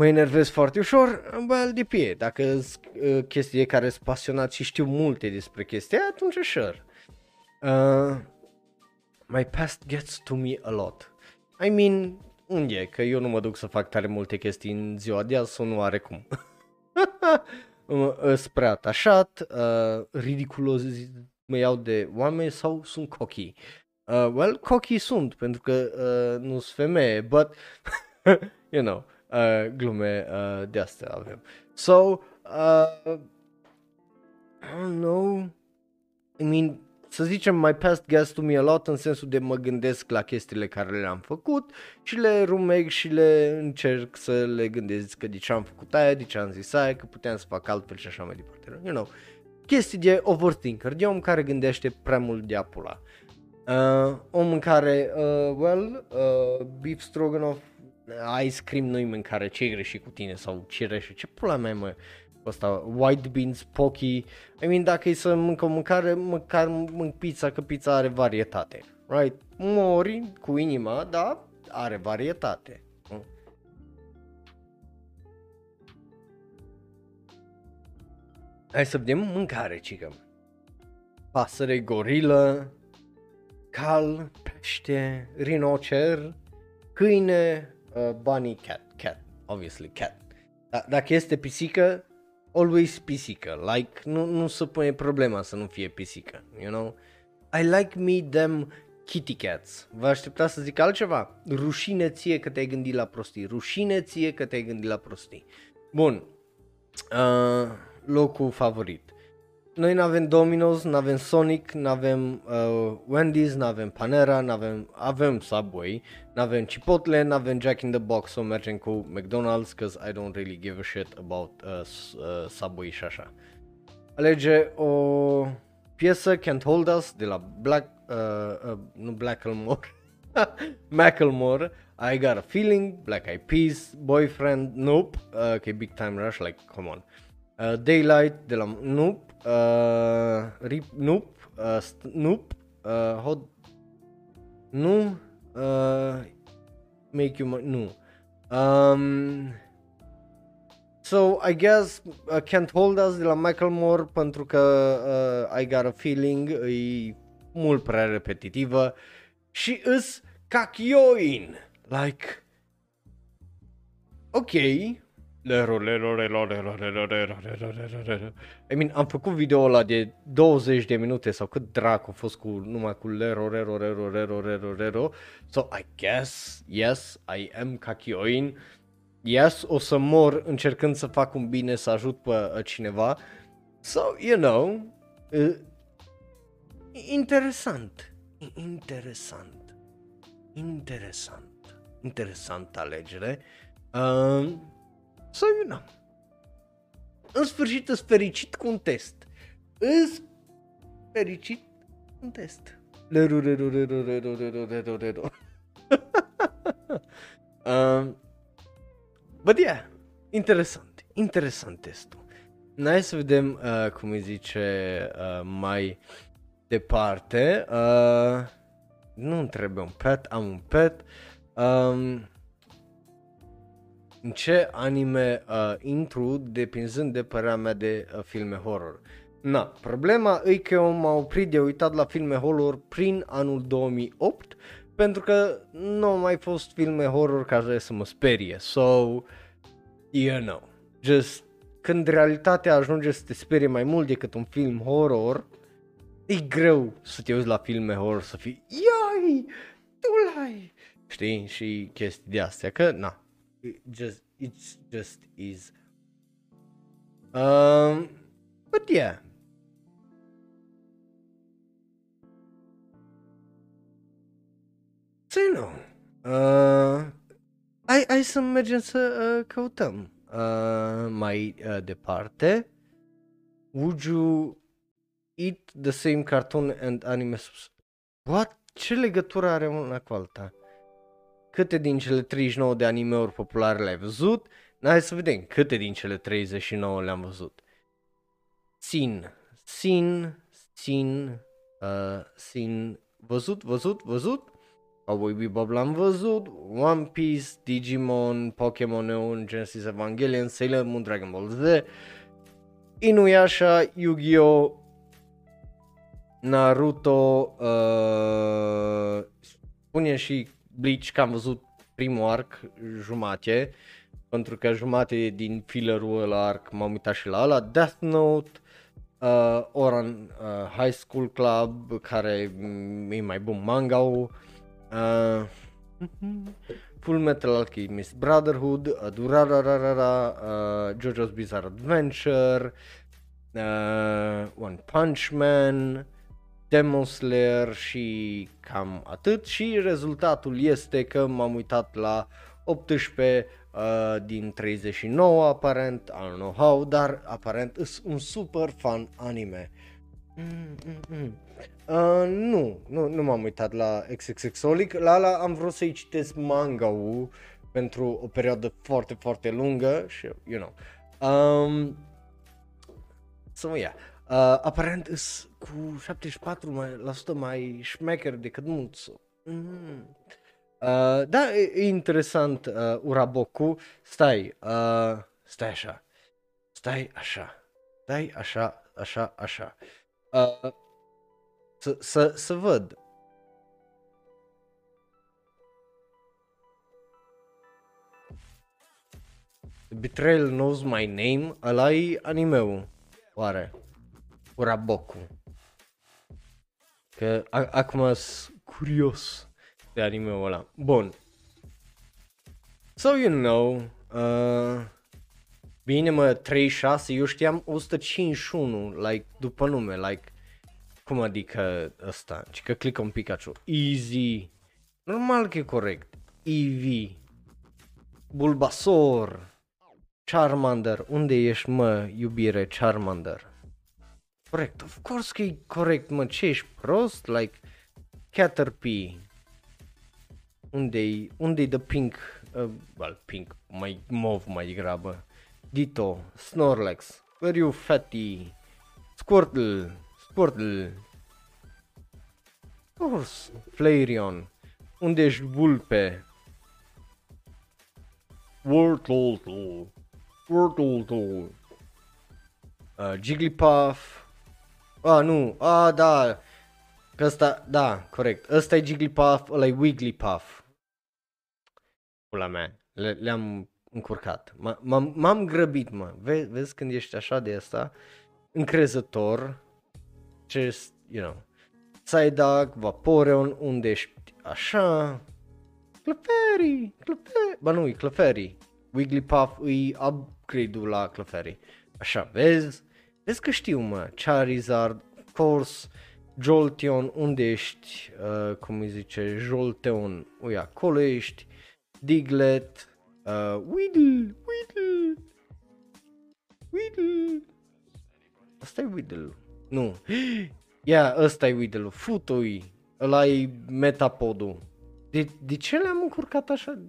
Speaker 1: mă enervez foarte ușor, well, depinde. Dacă sunt uh, chestii care sunt pasionat și știu multe despre chestia, atunci sure. Uh, my past gets to me a lot. I mean, unde Că eu nu mă duc să fac tare multe chestii în ziua de azi sau nu are cum. [LAUGHS] Spre atașat, uh, ridiculos mă iau de oameni sau sunt cocky. Uh, well, cocky sunt, pentru că uh, nu sunt femeie, but, [LAUGHS] you know, uh, glume uh, de astea avem. So, uh, I don't know, I mean, să zicem, my past gets to me a lot în sensul de mă gândesc la chestiile care le-am făcut și le rumeg și le încerc să le gândesc că de ce am făcut aia, de ce am zis aia, că puteam să fac altfel și așa mai departe. You know, chestii de overthinker, de om care gândește prea mult de apula. Uh, om în care, uh, well, uh, beef stroganoff ice cream nu-i mâncare, ce greșit cu tine sau cireșe, ce pula mea mă, ăsta, white beans, pocky, I mean dacă e să mâncă o mâncare, măcar mânc pizza, că pizza are varietate, right? Mori cu inima, da, are varietate. Hai să vedem mâncare, cică. Pasăre, gorilă, cal, pește, rinocer, câine, uh, bunny, cat, cat, obviously cat. D- dacă este pisică, always pisică, like, nu, nu se pune problema să nu fie pisică, you know? I like me them kitty cats. Vă aștepta să zic altceva? Rușine ție că te-ai gândit la prostii. Rușine ție că te-ai gândit la prostii. Bun. Uh, locul favorit. Noi nu avem Domino's, nu avem Sonic, nu avem uh, Wendy's, nu avem Panera, nu avem, avem Subway, nu avem Chipotle, nu avem Jack in the Box, so mergem cu McDonald's, cause I don't really give a shit about uh, uh, Subway și așa. Alege o piesă Can't Hold Us de la Black, uh, uh, nu Blackmore, [LAUGHS] Macklemore, I Got a Feeling, Black Eyed Peas, Boyfriend, Nope, uh, okay, Big Time Rush, like, come on. Uh, Daylight de la Nope, uh, Rip, Nope, uh, Nope, uh, Hot, nu, uh, Make You, nu. Um, so, I guess uh, Can't Hold Us de la Michael Moore pentru că uh, I Got a Feeling e mult prea repetitivă și îs cachioin. Like, ok, Lero, lero, lero, lero, lero, lero, lero, lero, lero. I mean, am făcut video ăla de 20 de minute sau cât dracu a fost cu numai cu lero, lero, lero, lero, lero, lero. So I guess, yes, I am Kakioin. Yes, o să mor încercând să fac un bine, să ajut pe uh, cineva. So, you know, uh, interesant, interesant, interesant, interesant alegere. Uh, So, you know. În sfârșit îți fericit cu un test. Îți fericit cu un test. Leru, leru, leru, leru, leru, leru, leru. um, but yeah, interesant, interesant testul. Hai să vedem uh, cum îi zice uh, mai departe. Uh, nu trebuie un pet, am un pet. Um, în ce anime uh, intru depinzând de părerea mea de uh, filme horror. Na, problema e că eu m-am oprit de uitat la filme horror prin anul 2008 pentru că nu au mai fost filme horror care să mă sperie. So, you know, just când realitatea ajunge să te sperie mai mult decât un film horror, e greu să te uiți la filme horror să fii, iai, tu l-ai, știi, și chestii de astea, că na, It just it just is. Um, but yeah. Să nu. Uh, hai, hai să mergem să uh, căutăm uh, mai uh, departe. Would you eat the same cartoon and anime? subs- What? Ce legătură are una cu alta? Câte din cele 39 de anime-uri populare le-ai văzut? Hai să vedem câte din cele 39 le-am văzut. Sin, Sin, Sin, uh, Sin, văzut, văzut, văzut? Cowboy Bebop l-am văzut, One Piece, Digimon, Pokémon Neon, Genesis Evangelion, Sailor Moon, Dragon Ball Z, Inuyasha, Yu-Gi-Oh, Naruto, uh, spune și Bleach că am văzut primul arc, jumate, pentru că jumate din fillerul ăla arc m-am uitat și la ăla, Death Note, uh, Oran uh, High School Club, care mm, e mai bun manga uh, Full Metal Alchemist Brotherhood, uh, Durarararara, uh, JoJo's Bizarre Adventure, uh, One Punch Man, Demon Slayer și cam atât și rezultatul este că m-am uitat la 18 uh, din 39 aparent, I don't know how, dar aparent e un super fan anime. Mm, mm, mm. Uh, nu, nu, nu m-am uitat la XXXolic, la ala am vrut să-i citesc manga-ul pentru o perioadă foarte, foarte lungă și, you know. Um, so, yeah. Uh, aparent îs cu 74% mai, la sută mai șmecher decât Mutsu. Mm. Uh, da, e, e interesant uh, Uraboku. Stai, uh, stai așa. Stai așa. Stai așa, așa, așa. Uh, să, să, să văd. Betrayal Knows My Name, ăla e anime-ul, oare? Uraboku. Că a- acum sunt curios de anime-ul ăla. Bun. So you know, uh, bine mă, 36, eu știam 151, like, după nume, like, cum adică ăsta? Ci că clică un Pikachu. Easy. Normal că e corect. Eevee. Bulbasaur. Charmander. Unde ești, mă, iubire, Charmander? Corect. Of course că e corect, mă. Ce ești prost? Like, Caterpie. Unde-i, unde-i the pink, uh, well, pink, mai mov mai degrabă. Ditto, Snorlax, Where you fatty, Squirtle, Squirtle, of course, Flareon, unde ești vulpe? Wurtle, Wurtle, uh, Jigglypuff, ah nu, ah da, că ăsta, da, corect, ăsta e Jigglypuff, ăla e Wigglypuff. Pula mea, le, le-am încurcat, M- m-am, m-am grăbit, mă, Ve- vezi când ești așa de asta, încrezător, just, you know, Psyduck, Vaporeon, unde ești așa, Clefairy, Clefairy, ba nu, e Clefairy, Wigglypuff e upgrade-ul la Clefairy, așa, vezi, vezi că știu, mă, Charizard, of course, Jolteon, unde ești, uh, cum îi zice, Jolteon, ui, acolo ești, Diglett, uh, Weedle, Weedle, Weedle, asta e Weedle, nu, [GASPS] ia, ăsta e Weedle, Futui, ăla e Metapodul, de, de ce le-am încurcat așa?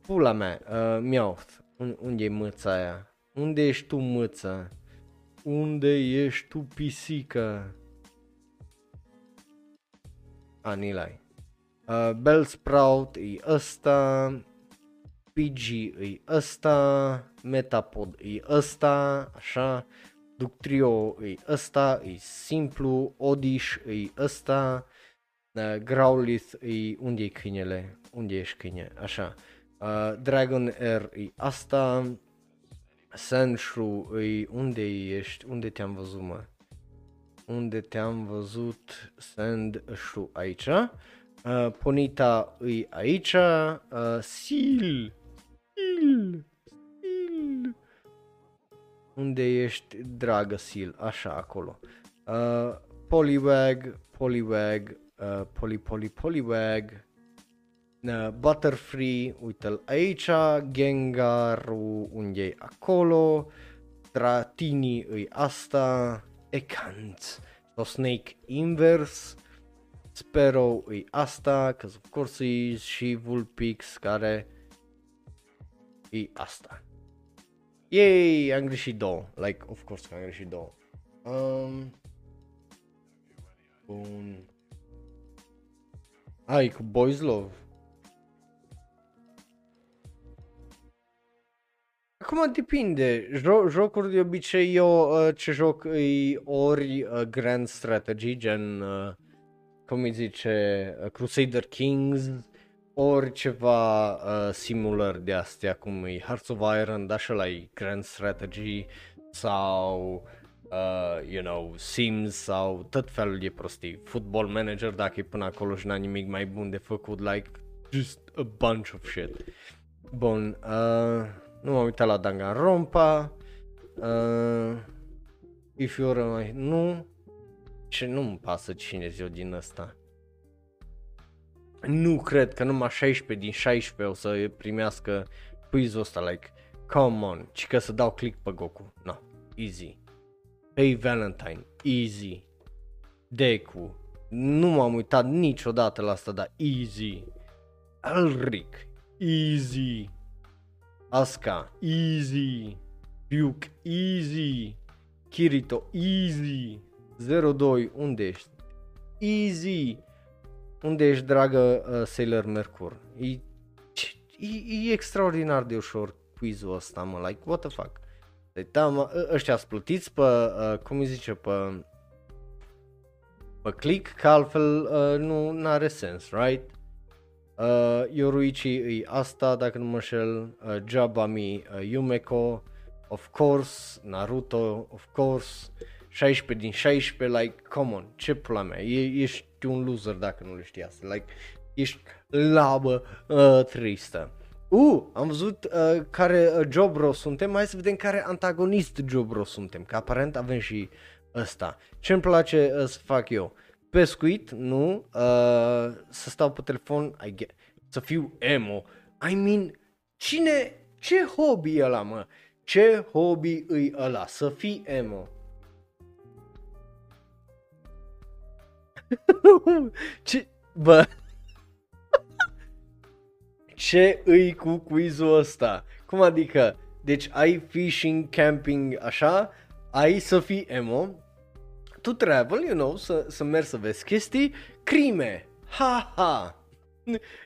Speaker 1: Pula mea, uh, Meowth, Un, unde e mâța aia? Unde ești tu mâță? Unde ești tu pisică? A, Nilai. Uh, Bellsprout e ăsta, Pidgey e ăsta, Metapod e ăsta, așa, Ductrio e ăsta, e simplu, Odish e ăsta, uh, Growlithe e, unde e câinele? Unde ești câine? Așa. Uh, Dragon Air e asta, Sandshrew e, unde ești? Unde te-am văzut, mă? Unde te-am văzut Sandshrew? Aici. Uh, Ponita e aici. Uh, Seal Sil, Sil. Unde ești, dragă Sil? Așa, acolo. Uh, Poliwag, Poliwag, uh, Poly, Poly, Poliwag, uh, Butterfree, uite-l aici, Gengaru, unde e acolo, Tratini îi asta, Ekant, sau Snake Inverse, Sparrow îi asta, că of course e și Vulpix care e asta. Yay, am greșit două. Like, of course că am greșit două. Um, bun. Ai, cu Boys Love. Acum depinde, jo- jocuri de obicei eu uh, ce joc e ori uh, Grand Strategy, gen, uh, cum îi zice, uh, Crusader Kings, ori ceva uh, similar de astea, cum e Hearts of Iron, dar și la Grand Strategy sau, uh, you know, Sims sau tot felul de prostii. Football Manager, dacă e până acolo și n-a nimic mai bun de făcut, like, just a bunch of shit. Bun, uh, nu m-am uitat la Danganronpa, uh, If You're My... Nu, ce nu-mi pasă cine zi din ăsta. Nu cred că numai 16 din 16 o să primească quiz-ul ăsta, like, come on, ci că să dau click pe Goku. No, easy. Hey Valentine, easy. Deku, nu m-am uitat niciodată la asta, dar easy. Alric, easy. Asuka, easy. Ryuk, easy. Kirito, easy. 02, unde ești? Easy. Unde ești, dragă uh, Sailor Mercur? E, e, e extraordinar de ușor quiz-ul ăsta, mă, like, what the fuck? Deci, da, mă, ă- ăștia sunt plătiți pe, uh, cum îi zice, pe, pe click, că altfel uh, nu are sens, right? Uh, Yoruichi e asta, dacă nu mă înșel, uh, Jabami uh, Yumeko, of course, Naruto, of course, 16 din 16, like, come on, ce pula mea, e, ești un loser dacă nu le știi asta, like, ești labă uh, tristă. Uh, am văzut uh, care uh, Jobro suntem, hai să vedem care antagonist Jobro suntem, că aparent avem și ăsta. Ce îmi place uh, să fac eu? Pescuit, nu, uh, să stau pe telefon, I get, să fiu emo. I mean, cine, ce hobby e ăla, mă? Ce hobby îi ăla? Să fii emo. [LAUGHS] ce, bă, [LAUGHS] ce îi cu quizul ăsta? Cum adică? Deci ai fishing, camping, așa, ai să fii emo, tu travel, you know, să, să mergi să vezi chestii, crime, ha ha,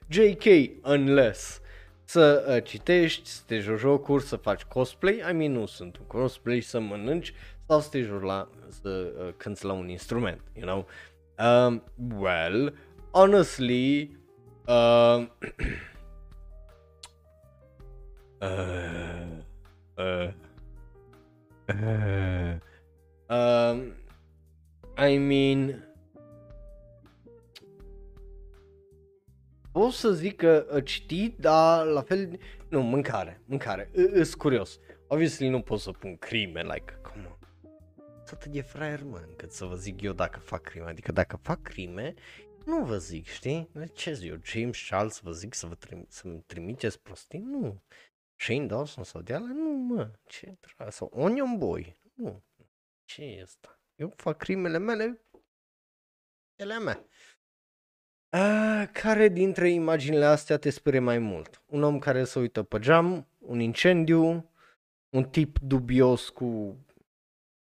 Speaker 1: JK, unless, să uh, citești, să te joci jocuri, să faci cosplay, I mean nu sunt un cosplay, să mănânci sau să te joci la, să uh, cânti la un instrument, you know. Um, well, honestly, uh, [CLEARS THROAT] uh, uh, uh, um, I mean, pot să zic că uh, citit, dar la fel, nu, mâncare, mâncare, îs curios. Obviously nu pot să pun crime, like, come on. Atât de fraier, mă, încât să vă zic eu dacă fac crime. Adică dacă fac crime, nu vă zic, știi? Ce zic eu, James Charles vă zic să vă trim- să-mi trimiteți prostii? Nu. Shane Dawson sau de Nu, mă, ce tra- sau Onion Boy? Nu. Ce e asta? Eu fac crimele mele, ele mele. Uh, care dintre imaginile astea te sperie mai mult? Un om care se uită pe geam, un incendiu, un tip dubios cu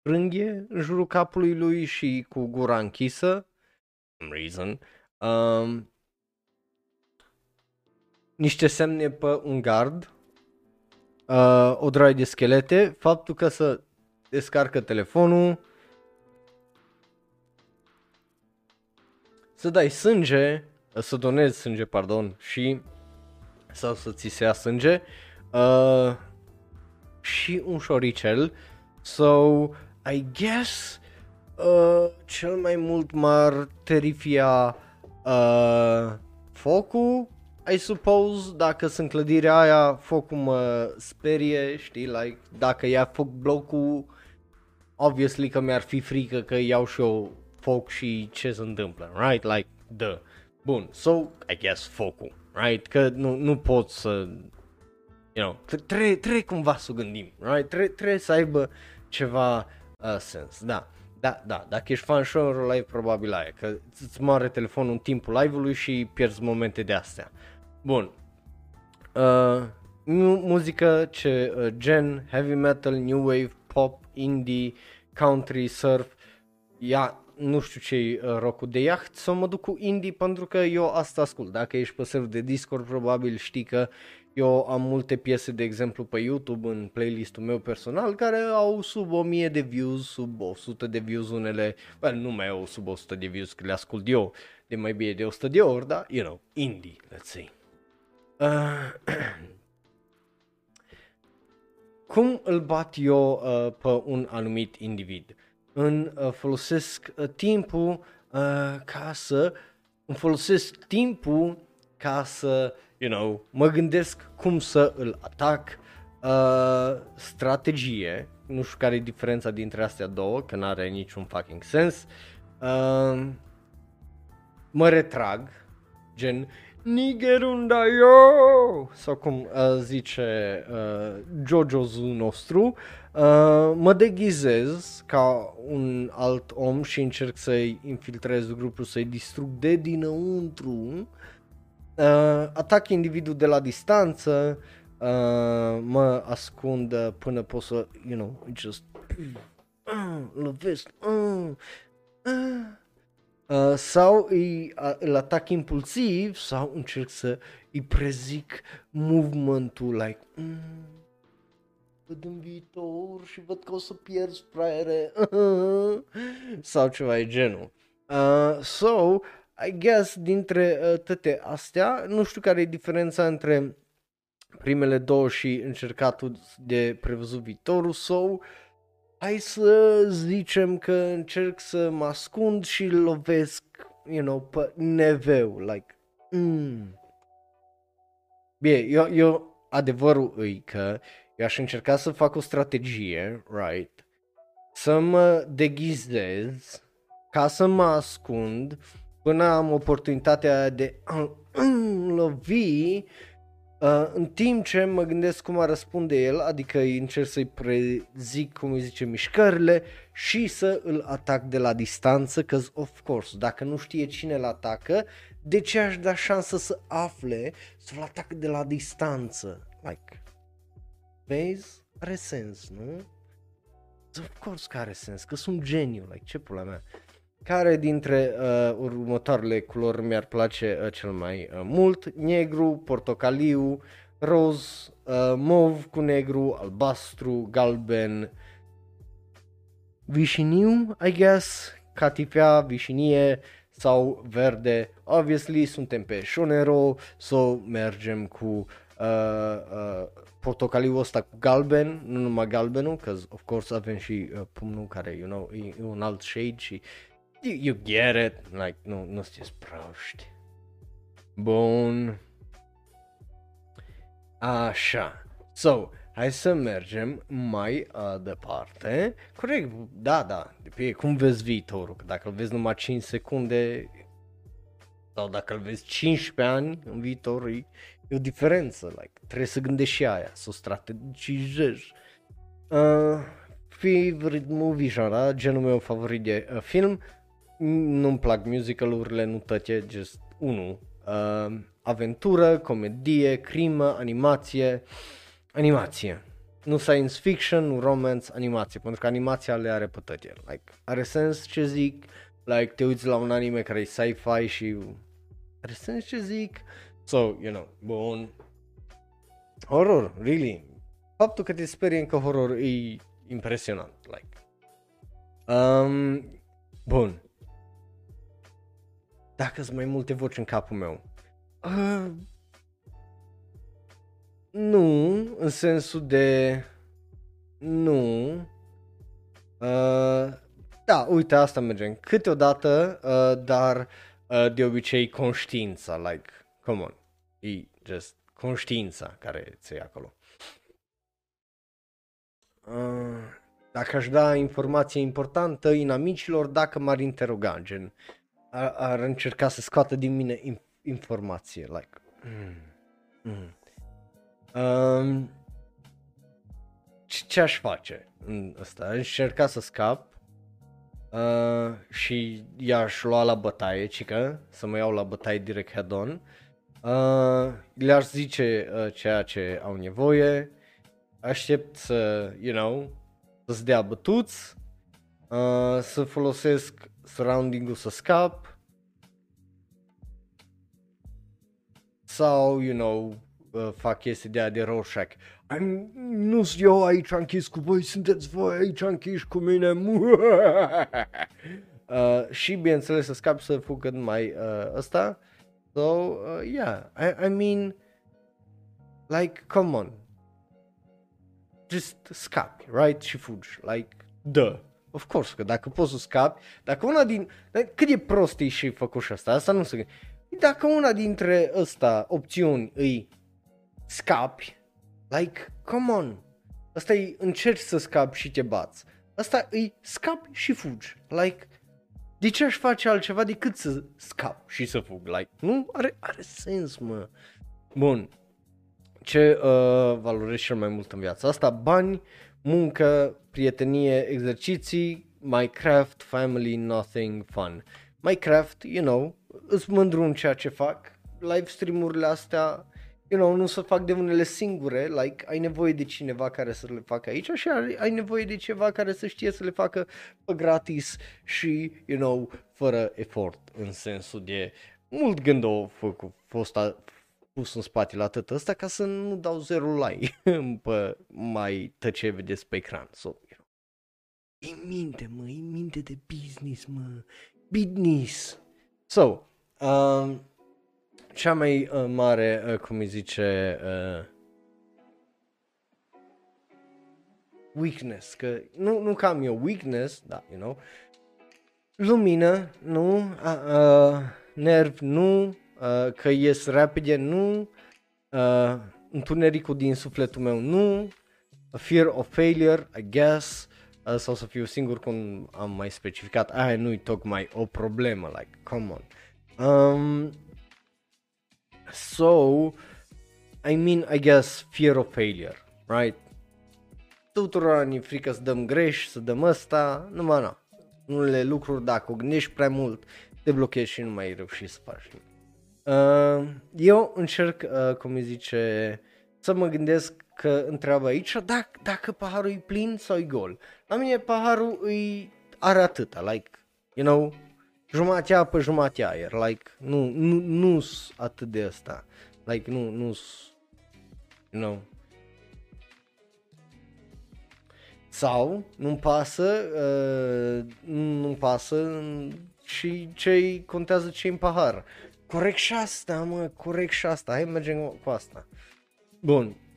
Speaker 1: frânghie în jurul capului lui și cu gura închisă, some reason, um, niște semne pe un gard, uh, o droaie de schelete, faptul că să descarcă telefonul, să dai sânge, să donezi sânge, pardon, și sau să ți se ia sânge uh, și un șoricel. So, I guess uh, cel mai mult m-ar terifia uh, focul, I suppose, dacă sunt clădirea aia, focul mă sperie, știi, like, dacă ia foc blocul, obviously că mi-ar fi frică că iau și eu foc și ce se întâmplă, right? Like, the. Bun, so, I guess focul, right? Că nu, nu pot să, you know, trebuie, trebuie cumva să gândim, right? Trebuie, trebuie să aibă ceva uh, sens, da. Da, da, dacă ești fan show live, probabil aia, că îți moare telefonul în timpul live-ului și pierzi momente de astea. Bun. Uh, muzică ce uh, gen heavy metal, new wave, pop, indie, country, surf. Ia, nu știu ce e uh, rock de yacht, să mă duc cu indie pentru că eu asta ascult. Dacă ești pe server de Discord, probabil știi că eu am multe piese, de exemplu, pe YouTube în playlistul meu personal care au sub 1000 de views, sub 100 de views unele, well, nu mai au sub 100 de views că le ascult eu de mai bine de 100 de ori, dar, you know, indie, let's say. Uh, [CLEARS THROAT] cum îl bat eu uh, pe un anumit individ? În uh, folosesc uh, timpul uh, ca să îmi folosesc timpul ca să, you know, mă gândesc cum să îl atac, uh, strategie, nu știu care e diferența dintre astea două, că nu are niciun fucking sens, uh, mă retrag, gen, Nigerunda yo! Sau cum uh, zice uh, Jojo's nostru, uh, mă deghizez ca un alt om și încerc să-i infiltrez grupul, să-i distrug de dinăuntru, uh, atac individul de la distanță, uh, mă ascund până pot să, you know, just uh, [CLEARS THROAT] lovesc, uh, uh, Uh, sau îi, uh, îl atac impulsiv sau încerc să îi prezic movementul like mm, văd în viitor și văd că o să pierzi fraiere [LAUGHS] sau ceva de genul. Uh, so, I guess dintre uh, toate astea, nu știu care e diferența între primele două și încercatul de prevăzut viitorul sau so, hai să zicem că încerc să mă ascund și lovesc, you know, pe neveu, like, mm. Bine, eu, eu, adevărul e că eu aș încerca să fac o strategie, right, să mă deghizez ca să mă ascund până am oportunitatea de a [CLEARS THROAT] lovi Uh, în timp ce mă gândesc cum ar răspunde el, adică încerc să-i prezic, cum îi zice, mișcările și să îl atac de la distanță, că of course, dacă nu știe cine îl atacă, de ce aș da șansă să afle să-l atac de la distanță? Like, vezi? Are sens, nu? Of course că are sens, că sunt geniu, like, ce pula mea. Care dintre uh, următoarele culori mi-ar place uh, cel mai uh, mult? Negru, portocaliu, roz, uh, mov cu negru, albastru, galben, vișiniu, I guess, catifea, vișinie sau verde. Obviously suntem pe Shonero, so mergem cu uh, uh, portocaliu ăsta cu galben, nu numai galbenul, că of course avem și uh, pumnul care, you know, e, e un alt shade și You, you get it, like, nu, nu sunteți proști. Bun. Așa. So, hai să mergem mai uh, departe. Corect, da, da, depinde cum vezi viitorul, că dacă îl vezi numai 5 secunde sau dacă îl vezi 15 ani în viitor, e, e o diferență, like, trebuie să gândești și aia, să o strategizezi. Uh, favorite movie genre, genul meu favorit de uh, film, nu-mi plac musicalurile, nu tăce, just unul. Uh, aventură, comedie, crimă, animație, animație. Nu science fiction, nu romance, animație, pentru că animația le are pe tăceri. Like, are sens ce zic, like, te uiți la un anime care e sci-fi și are sens ce zic. So, you know, bun. Horror, really. Faptul că te sperie încă horror e impresionant, like. Um, bun dacă sunt mai multe voci în capul meu. Uh, nu, în sensul de... Nu. Uh, da, uite, asta mergem. Câteodată, uh, dar uh, de obicei conștiința, like, come on. E just conștiința care ți acolo. Uh, dacă aș da informație importantă inamicilor, dacă m-ar interoga, gen, ar, ar încerca să scoată din mine informație, like, mm, mm. Um, ce, ce aș face în ăsta? Aș încerca să scap uh, și i-aș lua la bătaie, cică, să mă iau la bătaie direct head-on. Uh, le-aș zice uh, ceea ce au nevoie, aștept să, you know, să-ți dea bătuți, uh, să folosesc surrounding-ul să scap, sau, you know, uh, fac chestii de de Rorschach. Nu sunt eu aici închis cu voi, sunteți voi aici închiși cu mine. [LAUGHS] uh, și bineînțeles să scap să fug cât mai uh, ăsta. So, uh, yeah, I, I mean, like, come on. Just scapi, right? Și fugi, like, duh. Of course, că dacă poți să scapi, dacă una din... Cât e prost și făcut și asta, asta nu se Dacă una dintre ăsta opțiuni îi scapi, like, come on, asta e încerci să scapi și te bați. Asta îi scapi și fugi, like, de ce aș face altceva decât să scap și să fug, like, nu are, are sens, mă. Bun, ce uh, valorez cel mai mult în viața asta? Bani, muncă, prietenie, exerciții, Minecraft, family, nothing, fun. Minecraft, you know, îți mândru în ceea ce fac, live stream-urile astea you know, nu să fac de unele singure, like, ai nevoie de cineva care să le facă aici și ai, ai nevoie de ceva care să știe să le facă pe gratis și, you know, fără efort, în sensul de mult gând o făcut, fost a, pus în spatele atât ăsta ca să nu dau zero like [LAUGHS] pe mai tăce vedeți pe ecran. So, you know. E minte, mă, e minte de business, mă, business. So, um, cea mai uh, mare, uh, cum îi zice, uh, weakness, că nu, nu cam eu weakness, da, you know, lumină, nu, uh, uh, nerv, nu, uh, că ies rapide, nu, uh, întunericul din sufletul meu, nu, fear of failure, I guess, uh, sau să fiu singur cum am mai specificat, aia nu-i tocmai o problemă, like, come on. Um, So, I mean, I guess, fear of failure, right? Tuturor ne frică să dăm greș, să dăm ăsta, numai nu. Unele lucruri, dacă o gândești prea mult, te blochezi și nu mai reușești să faci Uh, eu încerc, uh, cum îi zice, să mă gândesc că întreabă aici dacă, dacă paharul e plin sau e gol. La mine paharul îi are atâta, like, you know, jumate apă, jumate aer, like, nu, nu, nu atât de asta, like, nu, nu, you know. Sau nu-mi pasă, uh, nu-mi pasă și ce contează ce în pahar. Corect și asta, mă, corect și asta, hai mergem cu asta. Bun, deci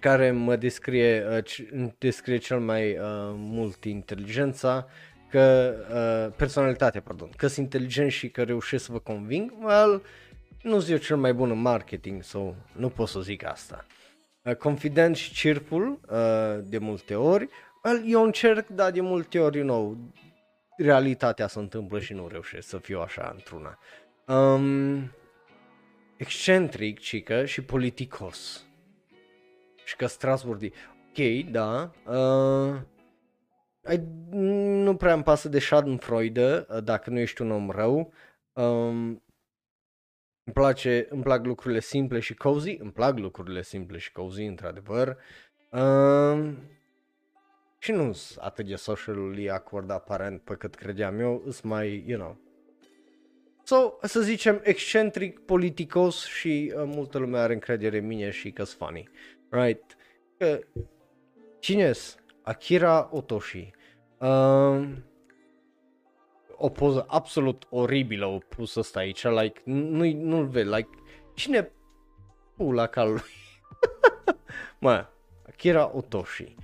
Speaker 1: care mă descrie, uh, descrie cel mai uh, mult inteligența, că uh, personalitatea, pardon, că sunt inteligent și că reușesc să vă conving, well, nu sunt eu cel mai bun în marketing, so nu pot să zic asta. Uh, confident și cheerful uh, de multe ori, well, eu încerc, dar de multe ori, you know, realitatea se întâmplă și nu reușesc să fiu așa într-una. Um, excentric, cică, și politicos. Și că Strasbourg, ok, da, uh, ai, nu prea îmi pasă de Schadenfreude uh, dacă nu ești un om rău. Um, îmi, place, îmi plac lucrurile simple și cozy, îmi plac lucrurile simple și cozy, într-adevăr. Um, și nu sunt atât de socially awkward aparent pe cât credeam eu, sunt mai, you know. So, să zicem, excentric, politicos și uh, multă lume are încredere în mine și că funny, right? Că, cine Akira Otoshi. Uh, o poză absolut oribilă o pus ăsta aici, like, nu, nu-l vezi, like, cine pula calului? [LAUGHS] mă, Akira Otoshi.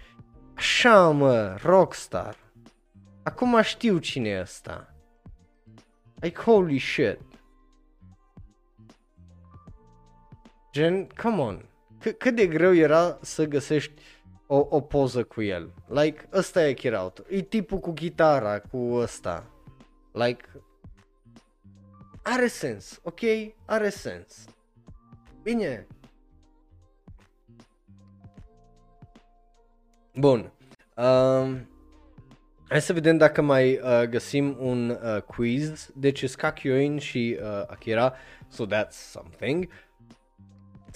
Speaker 1: Așa, mă, rockstar. Acum știu cine e ăsta. Like, holy shit. Gen, come on. C- cât de greu era să găsești o, o poză cu el. Like, ăsta e Kirauto. E tipul cu chitara, cu ăsta. Like, are sens, ok? Are sens. Bine. Bun. Um, hai să vedem dacă mai uh, găsim un uh, quiz. Deci Skakyoin și uh, Akira, so that's something.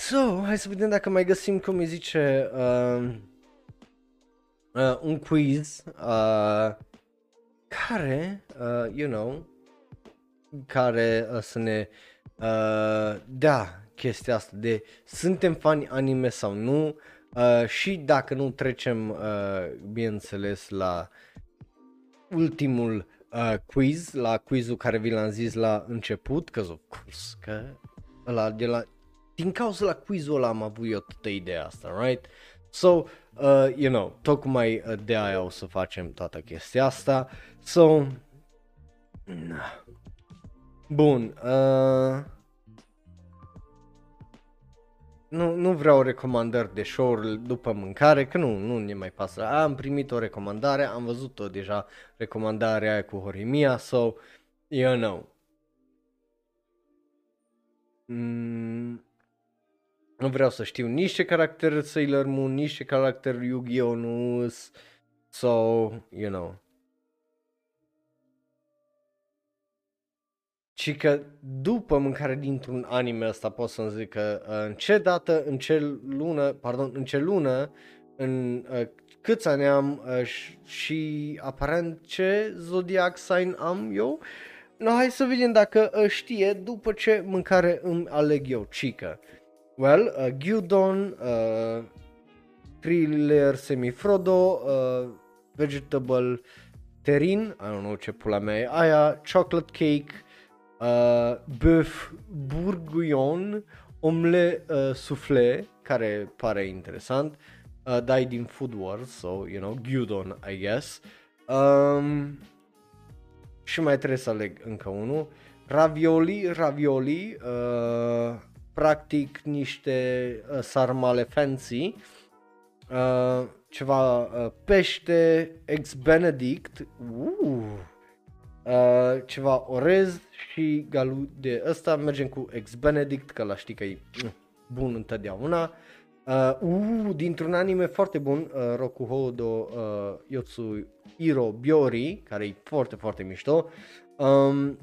Speaker 1: So, hai să vedem dacă mai găsim, cum îi zice, uh, uh, un quiz uh, care, uh, you know, care uh, să ne uh, dea chestia asta de suntem fani anime sau nu uh, și dacă nu trecem, uh, bineînțeles, la ultimul uh, quiz, la quizul care vi l-am zis la început, că of course, că ăla de la, din cauza la quizul ăla am avut eu toată ideea asta, right? So, uh, you know, tocmai uh, de aia o să facem toată chestia asta. So, nah. Bun. Uh, nu, nu vreau recomandări de show după mâncare, că nu, nu ne mai pasă. Am primit o recomandare, am văzut-o deja, recomandarea aia cu Horimia, so, you know. Mm, nu vreau să știu nici ce caracter Sailor Moon, nici ce caracter Yu-Gi-Oh! nu so, you know. Și că după mâncare dintr-un anime ăsta pot să-mi zic că uh, în ce dată, în ce lună, pardon, în ce lună, în uh, câți ani am uh, și aparent ce zodiac sign am eu. No, hai să vedem dacă uh, știe după ce mâncare îmi aleg eu, cică. Well, uh, Gyudon, uh, Thriller Semi-Frodo, uh, Vegetable Terin, I don't know ce pula mea e aia, Chocolate Cake, uh, Bœuf Bourguignon, Omle uh, Soufflé, care pare interesant, uh, dai din Food Wars, so, you know, Gyudon, I guess. Um, și mai trebuie să aleg încă unul. Ravioli, ravioli, uh, practic niște uh, sarmale fancy, uh, ceva uh, pește, ex benedict, uh, uh, ceva orez și galu de ăsta, mergem cu ex benedict, că la știi că e uh, bun întotdeauna. Uh, uh, dintr-un anime foarte bun, uh, Rokuho do uh, Yotsu Iro Biori, care e foarte, foarte mișto. Um,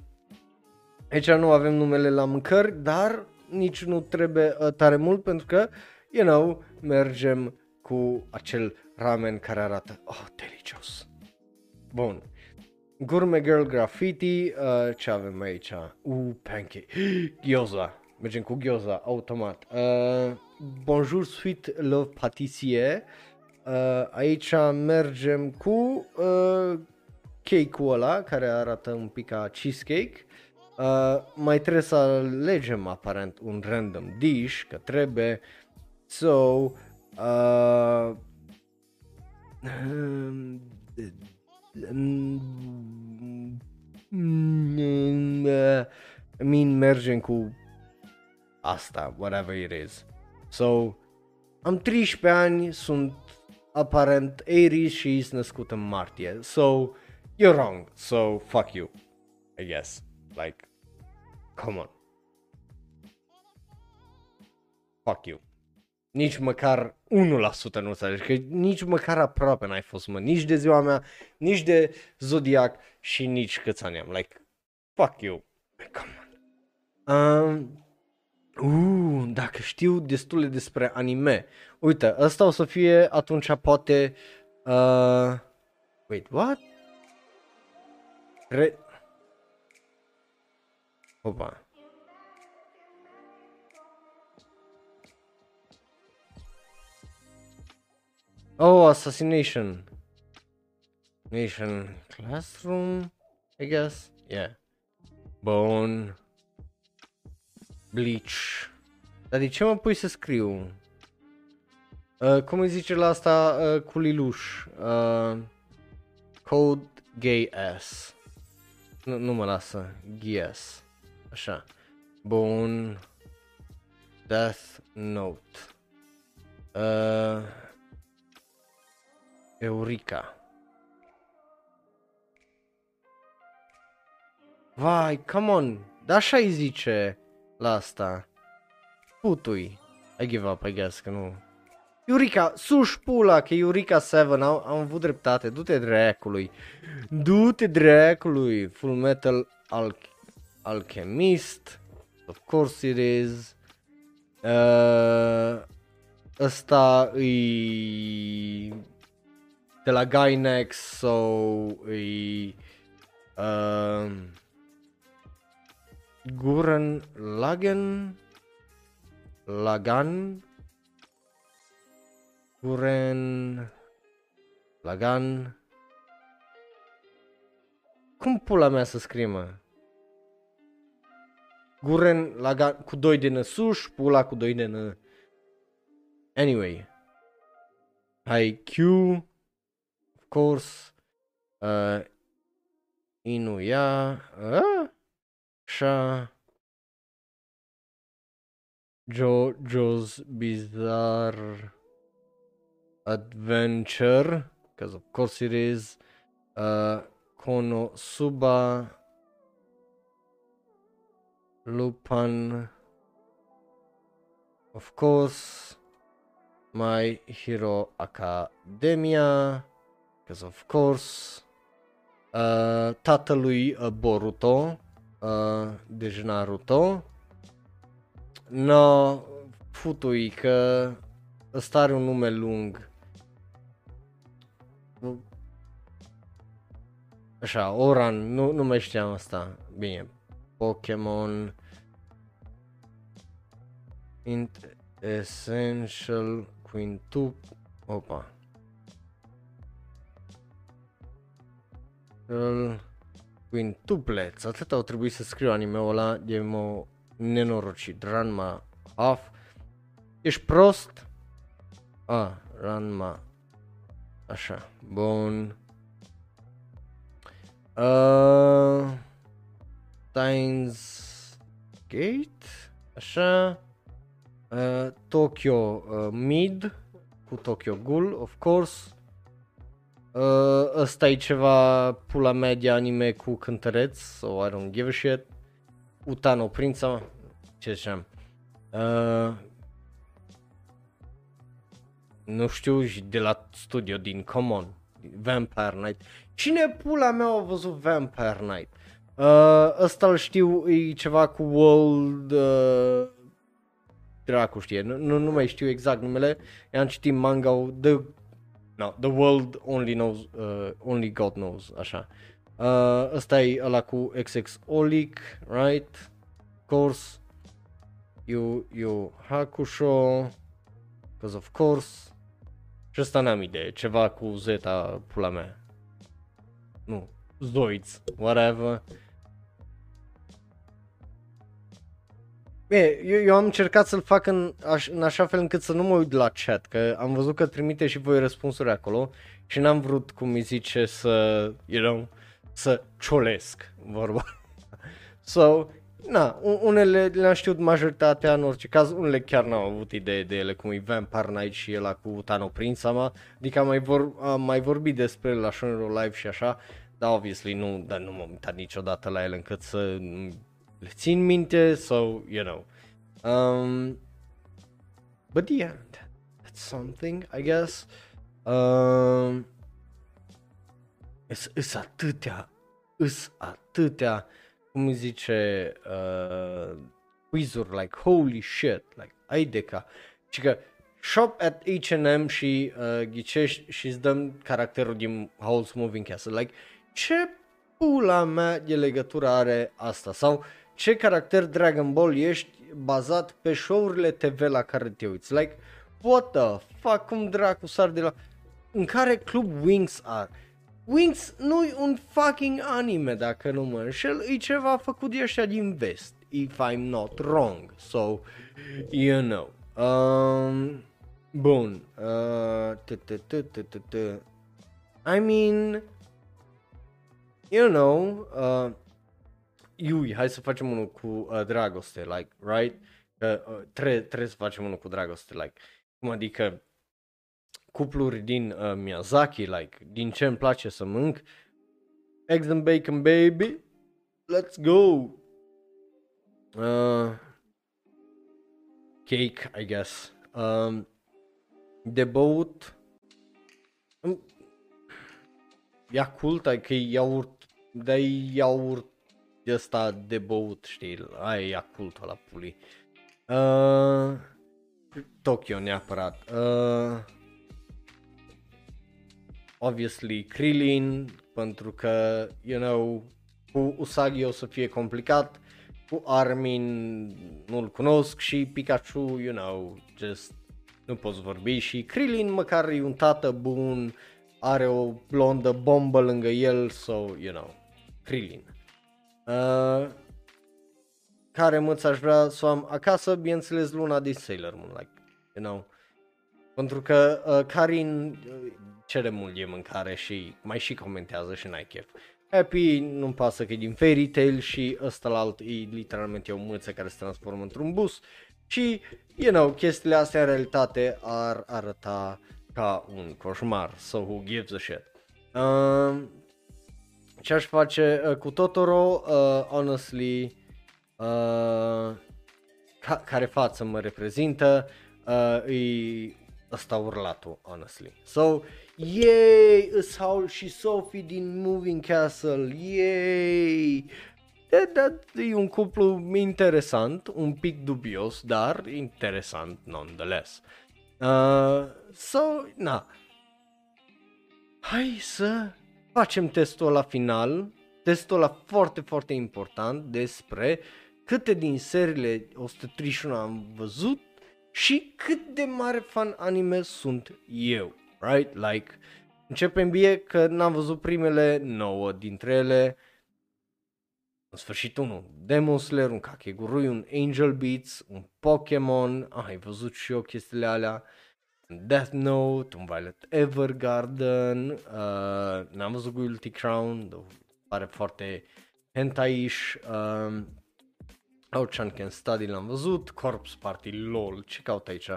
Speaker 1: aici nu avem numele la mâncări, dar nici nu trebuie uh, tare mult pentru că, you know, mergem cu acel ramen care arată, oh, delicios. Bun. Gourmet Girl Graffiti, uh, ce avem aici? Uh, pancake, [GASPS] gyoza, mergem cu gyoza, automat. Uh, Bonjour Sweet Love Patissier, uh, aici mergem cu uh, cake-ul ăla care arată un pic ca cheesecake. Uh, mai trebuie să alegem aparent un random dish, că trebuie. So, uh, I mean, mergem cu asta, whatever it is. So, am 13 ani, sunt aparent Aries și sunt născut în martie. So, you're wrong. So, fuck you, I guess. Like, come on. Fuck you. Nici măcar 1% nu înțelegi, că nici măcar aproape n-ai fost, mă, nici de ziua mea, nici de zodiac și nici câți ani am. Like, fuck you. Come on. Um, uh, dacă știu destule despre anime. Uite, ăsta o să fie atunci poate... Uh, wait, what? Re- Opa. Oh, Assassination. Nation Classroom, I guess. Yeah. Bone. Bleach. Dar de ce mă pui să scriu? Uh, cum îi zice la asta uh, cu Liluș? Uh, code Gay S. Nu, nu mă lasă. GS. Așa. Bun. Death Note. Uh, Eureka. Vai, come on. Dar așa îi zice la asta. Putui. I give up, I guess, că nu. Eureka, suși pula, că Eureka 7, am, am avut dreptate, du-te dracului. Du-te dracului. Full Metal Al- Alchemist. Of course it is. Uh, ăsta e de la Gynex sau so e uh, Guren Lagen Lagan Guren Lagan Cum pula mea să scrie mă? Guren Lagan cu doi de năsuș, pula cu doi de nă... Anyway. IQ, of course. Uh, Inuia. Uh, Sha. JoJo's Bizarre Adventure, because of course it is. Uh, Konosuba Lupin, of course. My Hero Academia, because of course. Uh, tatălui uh, Boruto, uh, deci Naruto. No, futui că ăsta are un nume lung. Așa, Oran, nu, nu mai știam asta. Bine, Pokémon Int Essential Quintup Opa. Quintuplex Atât au trebuit să scriu anime-ul ăla De mă nenorocit. Ranma Half Ești prost? A, ah, Ranma. Așa, bun. Uh, Steins Gate Așa uh, Tokyo uh, Mid Cu Tokyo Ghoul, of course Uh, ăsta e ceva pula media anime cu cântăreț, so I don't give a shit. Utano Prința, ce ziceam. Uh, nu știu, de la studio din Common, Vampire Night. Cine pula mea a văzut Vampire Night? Uh, ăsta îl știu, e ceva cu World... Uh, dracu știe, nu, nu, nu mai știu exact numele, i-am citit manga The No, the world only knows, uh, only God knows, așa. Uh, ăsta e ăla cu XX Olic, right? Of course. Yu, Yu Hakusho, because of course. Și ăsta n-am idee, ceva cu Zeta, pula mea. Nu, Zoids, whatever. Bine, eu, eu am încercat să-l fac în, aș, în așa fel încât să nu mă uit la chat, că am văzut că trimite și voi răspunsuri acolo și n-am vrut, cum îi zice, să, you know, să ciolesc vorba. [LAUGHS] so, na, unele le-am știut majoritatea, în orice caz, unele chiar n-am avut idee de ele, cum e Vampire Night și ăla cu Tano Prinsama, adică am mai, vor, am mai vorbit despre el la Shonero Live și așa, dar obviously nu, dar nu m-am uitat niciodată la el încât să le țin minte sau, you know. Um, but yeah, that's something, I guess. Um, Îs atâtea, îs atâtea, cum zice, uh, quizuri, like, holy shit, like, ai de ca. Și că shop at H&M și uh, ghicești și îți dăm caracterul din Howl's Moving Castle. Like, ce pula mea de legătură are asta? Sau ce caracter Dragon Ball ești bazat pe show-urile TV la care te uiți. Like, what the fuck, cum dracu sar de la... În care club Wings are? Wings nu e un fucking anime dacă nu mă înșel, e ceva făcut de ăștia din vest, if I'm not wrong, so, you know. Um, bun, uh, I mean, you know, uh, Iui, hai să facem unul cu uh, dragoste, like, right? Că uh, trebuie, trebuie să facem unul cu dragoste, like. Cum adică cupluri din uh, Miyazaki, like, din ce îmi place să mânc, eggs and bacon baby, let's go! Uh, cake, I guess. Um, de băut, Yakult, adică iaurt, dar iaurt de ăsta de băut, știi, aia e Yakultul la puli. Uh, Tokyo neapărat. Uh, obviously Krillin, pentru că, you know, cu Usagi o să fie complicat, cu Armin nu-l cunosc și Pikachu, you know, just nu poți vorbi și Krillin măcar e un tată bun, are o blondă bombă lângă el, so, you know, Krillin. Uh, care măț aș vrea să o am acasă, bineînțeles Luna din Sailor Moon, like, you know. Pentru că uh, Karin uh, cere mult e mâncare și mai și comentează și n-ai chef. Happy nu-mi pasă că e din Fairy Tail și ăsta la alt e literalmente o mâță care se transformă într-un bus și, you know, chestiile astea în realitate ar arăta ca un coșmar, so who gives a shit. Uh, ce aș face uh, cu Totoro, uh, honestly, uh, ca- care față mă reprezintă, uh, e ăsta urlatul, honestly. So, yay, îs Howl și Sophie din Moving Castle, yay! De, de, e un cuplu interesant, un pic dubios, dar interesant nonetheless. Uh, so, na. Hai să facem testul la final, testul la foarte, foarte important despre câte din seriile 131 am văzut și cât de mare fan anime sunt eu, right? Like, începem bine că n-am văzut primele 9 dintre ele, în sfârșit unul, Demon Slayer, un Kakegurui, un Angel Beats, un Pokémon, ah, ai văzut și eu chestiile alea, un Death Note, un Violet Evergarden, uh, n-am văzut Guilty Crown, pare foarte hentai-ish, uh, Outchan Can Study l-am văzut, Corpse Party, LOL, ce caut aici?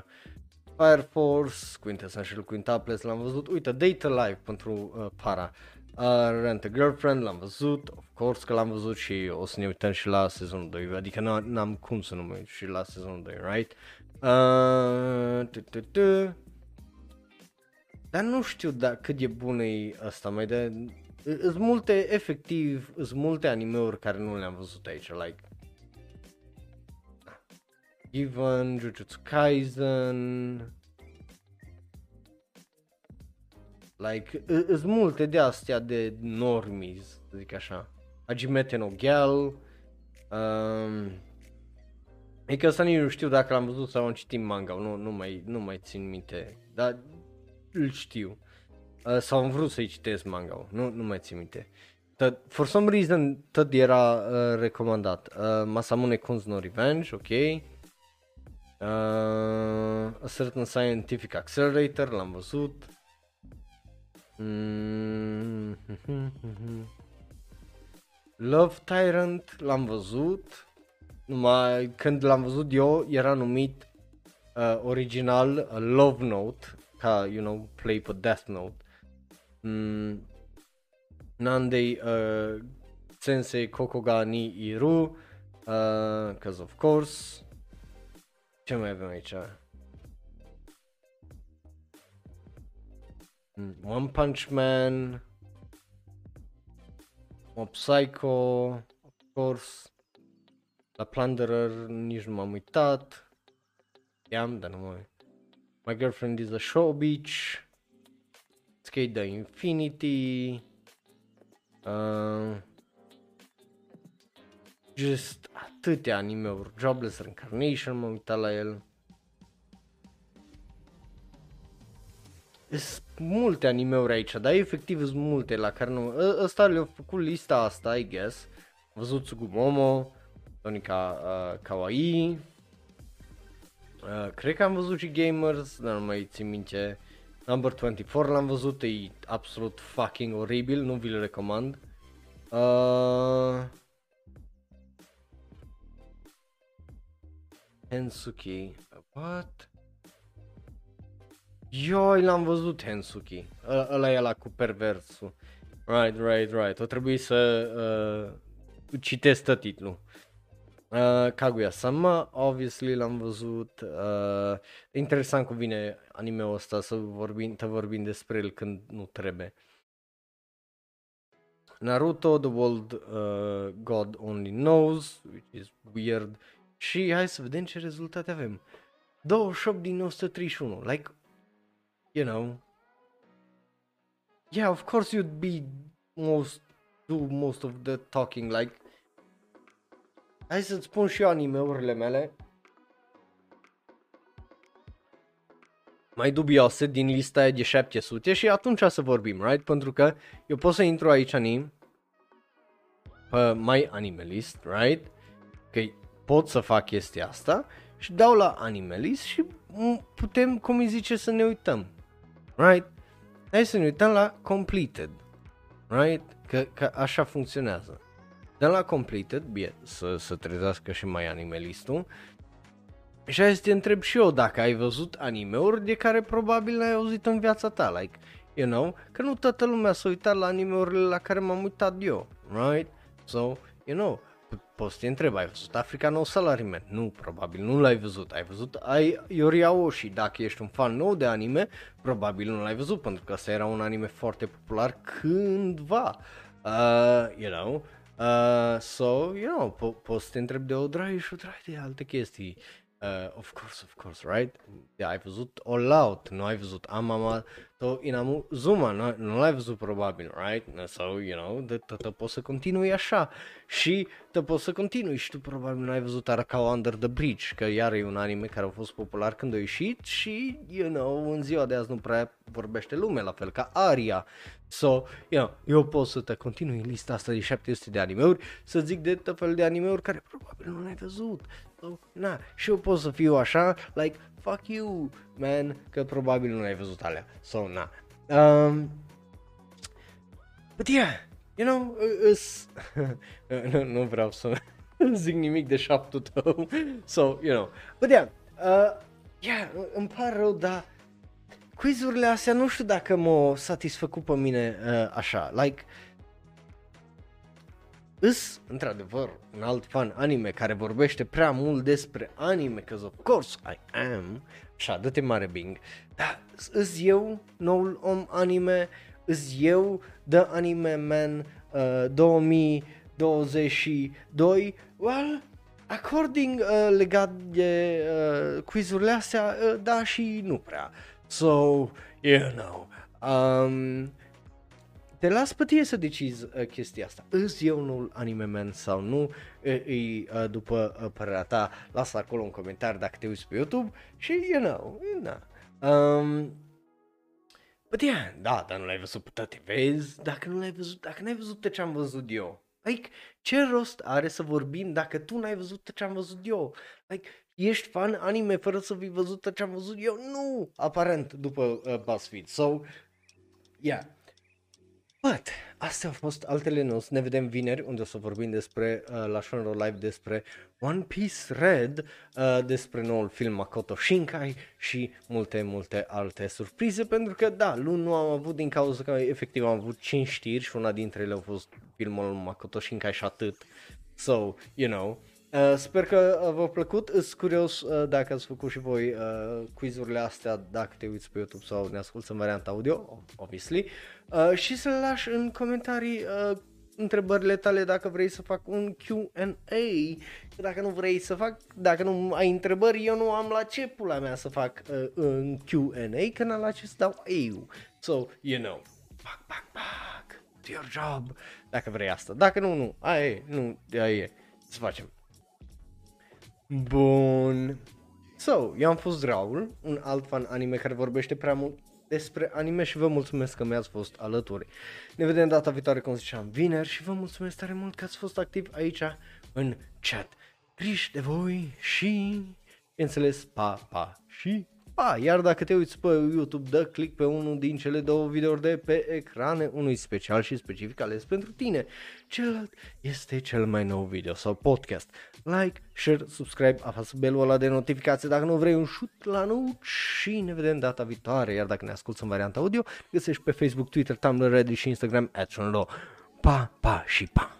Speaker 1: Fire Force, Quintessential Quintuples l-am văzut, uite, Data Live pentru uh, para, uh, Rent a Girlfriend l-am văzut, of course că l-am văzut și o să ne uităm și la sezonul 2, adică n-am cum să nu mă uit și la sezonul 2, right? Uh, Dar nu știu da, cât e bun e asta, mai de... Sunt multe, efectiv, sunt multe anime-uri care nu le-am văzut aici, like Given, Jujutsu Kaisen, like, sunt multe de astea de normies, să zic așa. Hajimete no Gyal, um, e că asta nici nu știu dacă l-am văzut sau am citit manga, nu, nu, mai, nu mai țin minte, dar îl știu. Uh, sau am vrut să-i citesc manga nu, nu mai țin minte. Tot, for some reason tot era uh, recomandat. Uh, Masamune Kun's No Revenge, ok. Uh, a Certain Scientific Accelerator, l-am văzut. Mm-hmm. Love Tyrant, l-am văzut. Numai când l-am văzut eu, era numit uh, original uh, Love Note, ca, you know, play pe Death Note. Mm, Nandei uh, Sensei Kokogani Iru, uh, cause of course. Ce mai avem aici? One Punch Man, Mob Psycho, of course, la Plunderer nici nu m-am uitat, i-am, dar nu mai... My Girlfriend is a Show Beach, Skate the Infinity, uh, just atâtea anime-uri, Jobless Reincarnation, m-am uitat la el. Sunt multe anime-uri aici, dar efectiv sunt multe la care nu... Ă, ăsta le-a făcut lista asta, I guess. Am văzut Tsugumomo, Tonica uh, Kawaii. Uh, cred că am văzut și Gamers, dar nu mai țin minte. Number 24 l-am văzut, e absolut fucking oribil, nu vi-l recomand. Uh, Hensuki. What? Ioi, l-am văzut Hensuki. Ă- ăla e la cu perversul. Right, right, right. O trebuie să uh, citesc tot titlul. Uh, Kaguya-sama, obviously l-am văzut. Uh, interesant cum vine anime-ul ăsta să vorbim, să vorbim despre el când nu trebuie. Naruto, The World uh, God Only Knows, which is weird. Și hai să vedem ce rezultate avem. 28 din 131, like, you know, yeah, of course you'd be most, do most of the talking, like, hai să-ți spun și eu anime-urile mele, mai dubioase din lista aia de 700 și atunci să vorbim, right? Pentru că eu pot să intru aici în pe My Animalist, right? Că pot să fac chestia asta și dau la Animalist și putem, cum îi zice, să ne uităm, right? Hai să ne uităm la Completed, right? Că, că așa funcționează. Dăm la Completed, bine, să, să trezească și mai animalistul și hai să te întreb și eu dacă ai văzut anime-uri de care probabil n-ai auzit în viața ta, like, you know, că nu toată lumea s-a uitat la anime-urile la care m-am uitat eu, right? So, you know, poți să te întreb, ai văzut Africa No Salaryman? Nu, probabil nu l-ai văzut. Ai văzut ai Yori Aoshi, dacă ești un fan nou de anime, probabil nu l-ai văzut, pentru că ăsta era un anime foarte popular cândva, uh, you know, uh, so, you know, po- poți să te întreb de o draie și o draie de alte chestii. Uh, of course, of course, right? Yeah, ai văzut All Out, nu ai văzut Amama to Inamu Zuma, nu, nu l-ai văzut probabil, right? So, you know, de, te poți să continui așa și te poți să continui și tu probabil nu ai văzut Arakawa Under the Bridge, că iar e un anime care a fost popular când a ieșit și, you know, în ziua de azi nu prea vorbește lume, la fel ca Aria. So, you know, eu pot să te continui lista asta de 700 de animeuri, să zic de tot fel de animeuri care probabil nu l-ai văzut. So, na, și eu pot să fiu așa, like, fuck you, man, că probabil nu ai văzut alea. So, na. Um, but yeah, you know, is, [LAUGHS] nu, nu vreau să [LAUGHS] zic nimic de șaptul tău, so, you know, but yeah, uh, yeah, îmi pare rău, dar quizurile astea nu știu dacă m-au satisfăcut pe mine uh, așa, like, Îs, într-adevăr, un alt fan anime care vorbește prea mult despre anime, că of course I am, așa, dă-te mare Bing, dar îs eu noul om anime, îs eu The Anime Man uh, 2022, well, according uh, legat de uh, quizurile astea, uh, da și nu prea. So, you know, um, te las pe tine să decizi uh, chestia asta. Îți eu nu anime man sau nu, îi, uh, după uh, părerea ta, lasă acolo un comentariu dacă te uiți pe YouTube și, you know, na. Um, But yeah, da, dar nu l-ai văzut pe toate, vezi? Dacă nu l-ai văzut, dacă n-ai văzut tot ce am văzut eu, like, ce rost are să vorbim dacă tu n-ai văzut tot ce am văzut eu? Like, ești fan anime fără să fi văzut tot ce am văzut eu? Nu, aparent, după uh, BuzzFeed. So, yeah, But, astea au fost altele noastre. Ne vedem vineri unde o să vorbim despre, uh, la Shonro Live despre One Piece Red, uh, despre noul film Makoto Shinkai și multe, multe alte surprize pentru că da, luni nu am avut din cauza că efectiv am avut 5 știri și una dintre ele a fost filmul Makoto Shinkai și atât. So, you know, Uh, sper că uh, v-a plăcut, sunt curios uh, dacă ați făcut și voi uh, quizurile astea, dacă te uiți pe YouTube sau ne asculti în varianta audio, obviously, uh, și să le lași în comentarii uh, întrebările tale dacă vrei să fac un Q&A, dacă nu vrei să fac, dacă nu ai întrebări, eu nu am la ce pula mea să fac uh, un Q&A, că n-am la ce să dau eu. So, you know, back, back, back, do your job, dacă vrei asta. Dacă nu, nu, aia e, nu, aia e, să facem. Bun. So, eu am fost Raul, un alt fan anime care vorbește prea mult despre anime și vă mulțumesc că mi-ați fost alături. Ne vedem data viitoare, cum ziceam, vineri și vă mulțumesc tare mult că ați fost activ aici în chat. Triș de voi și, înțeles, pa, pa și pa, iar dacă te uiți pe YouTube, dă click pe unul din cele două videouri de pe ecrane, unul special și specific ales pentru tine, celălalt este cel mai nou video sau podcast. Like, share, subscribe, apasă belul ăla de notificație dacă nu vrei un șut la nou și ne vedem data viitoare, iar dacă ne asculti în varianta audio, găsești pe Facebook, Twitter, Tumblr, Reddit și Instagram, at Pa, pa și pa!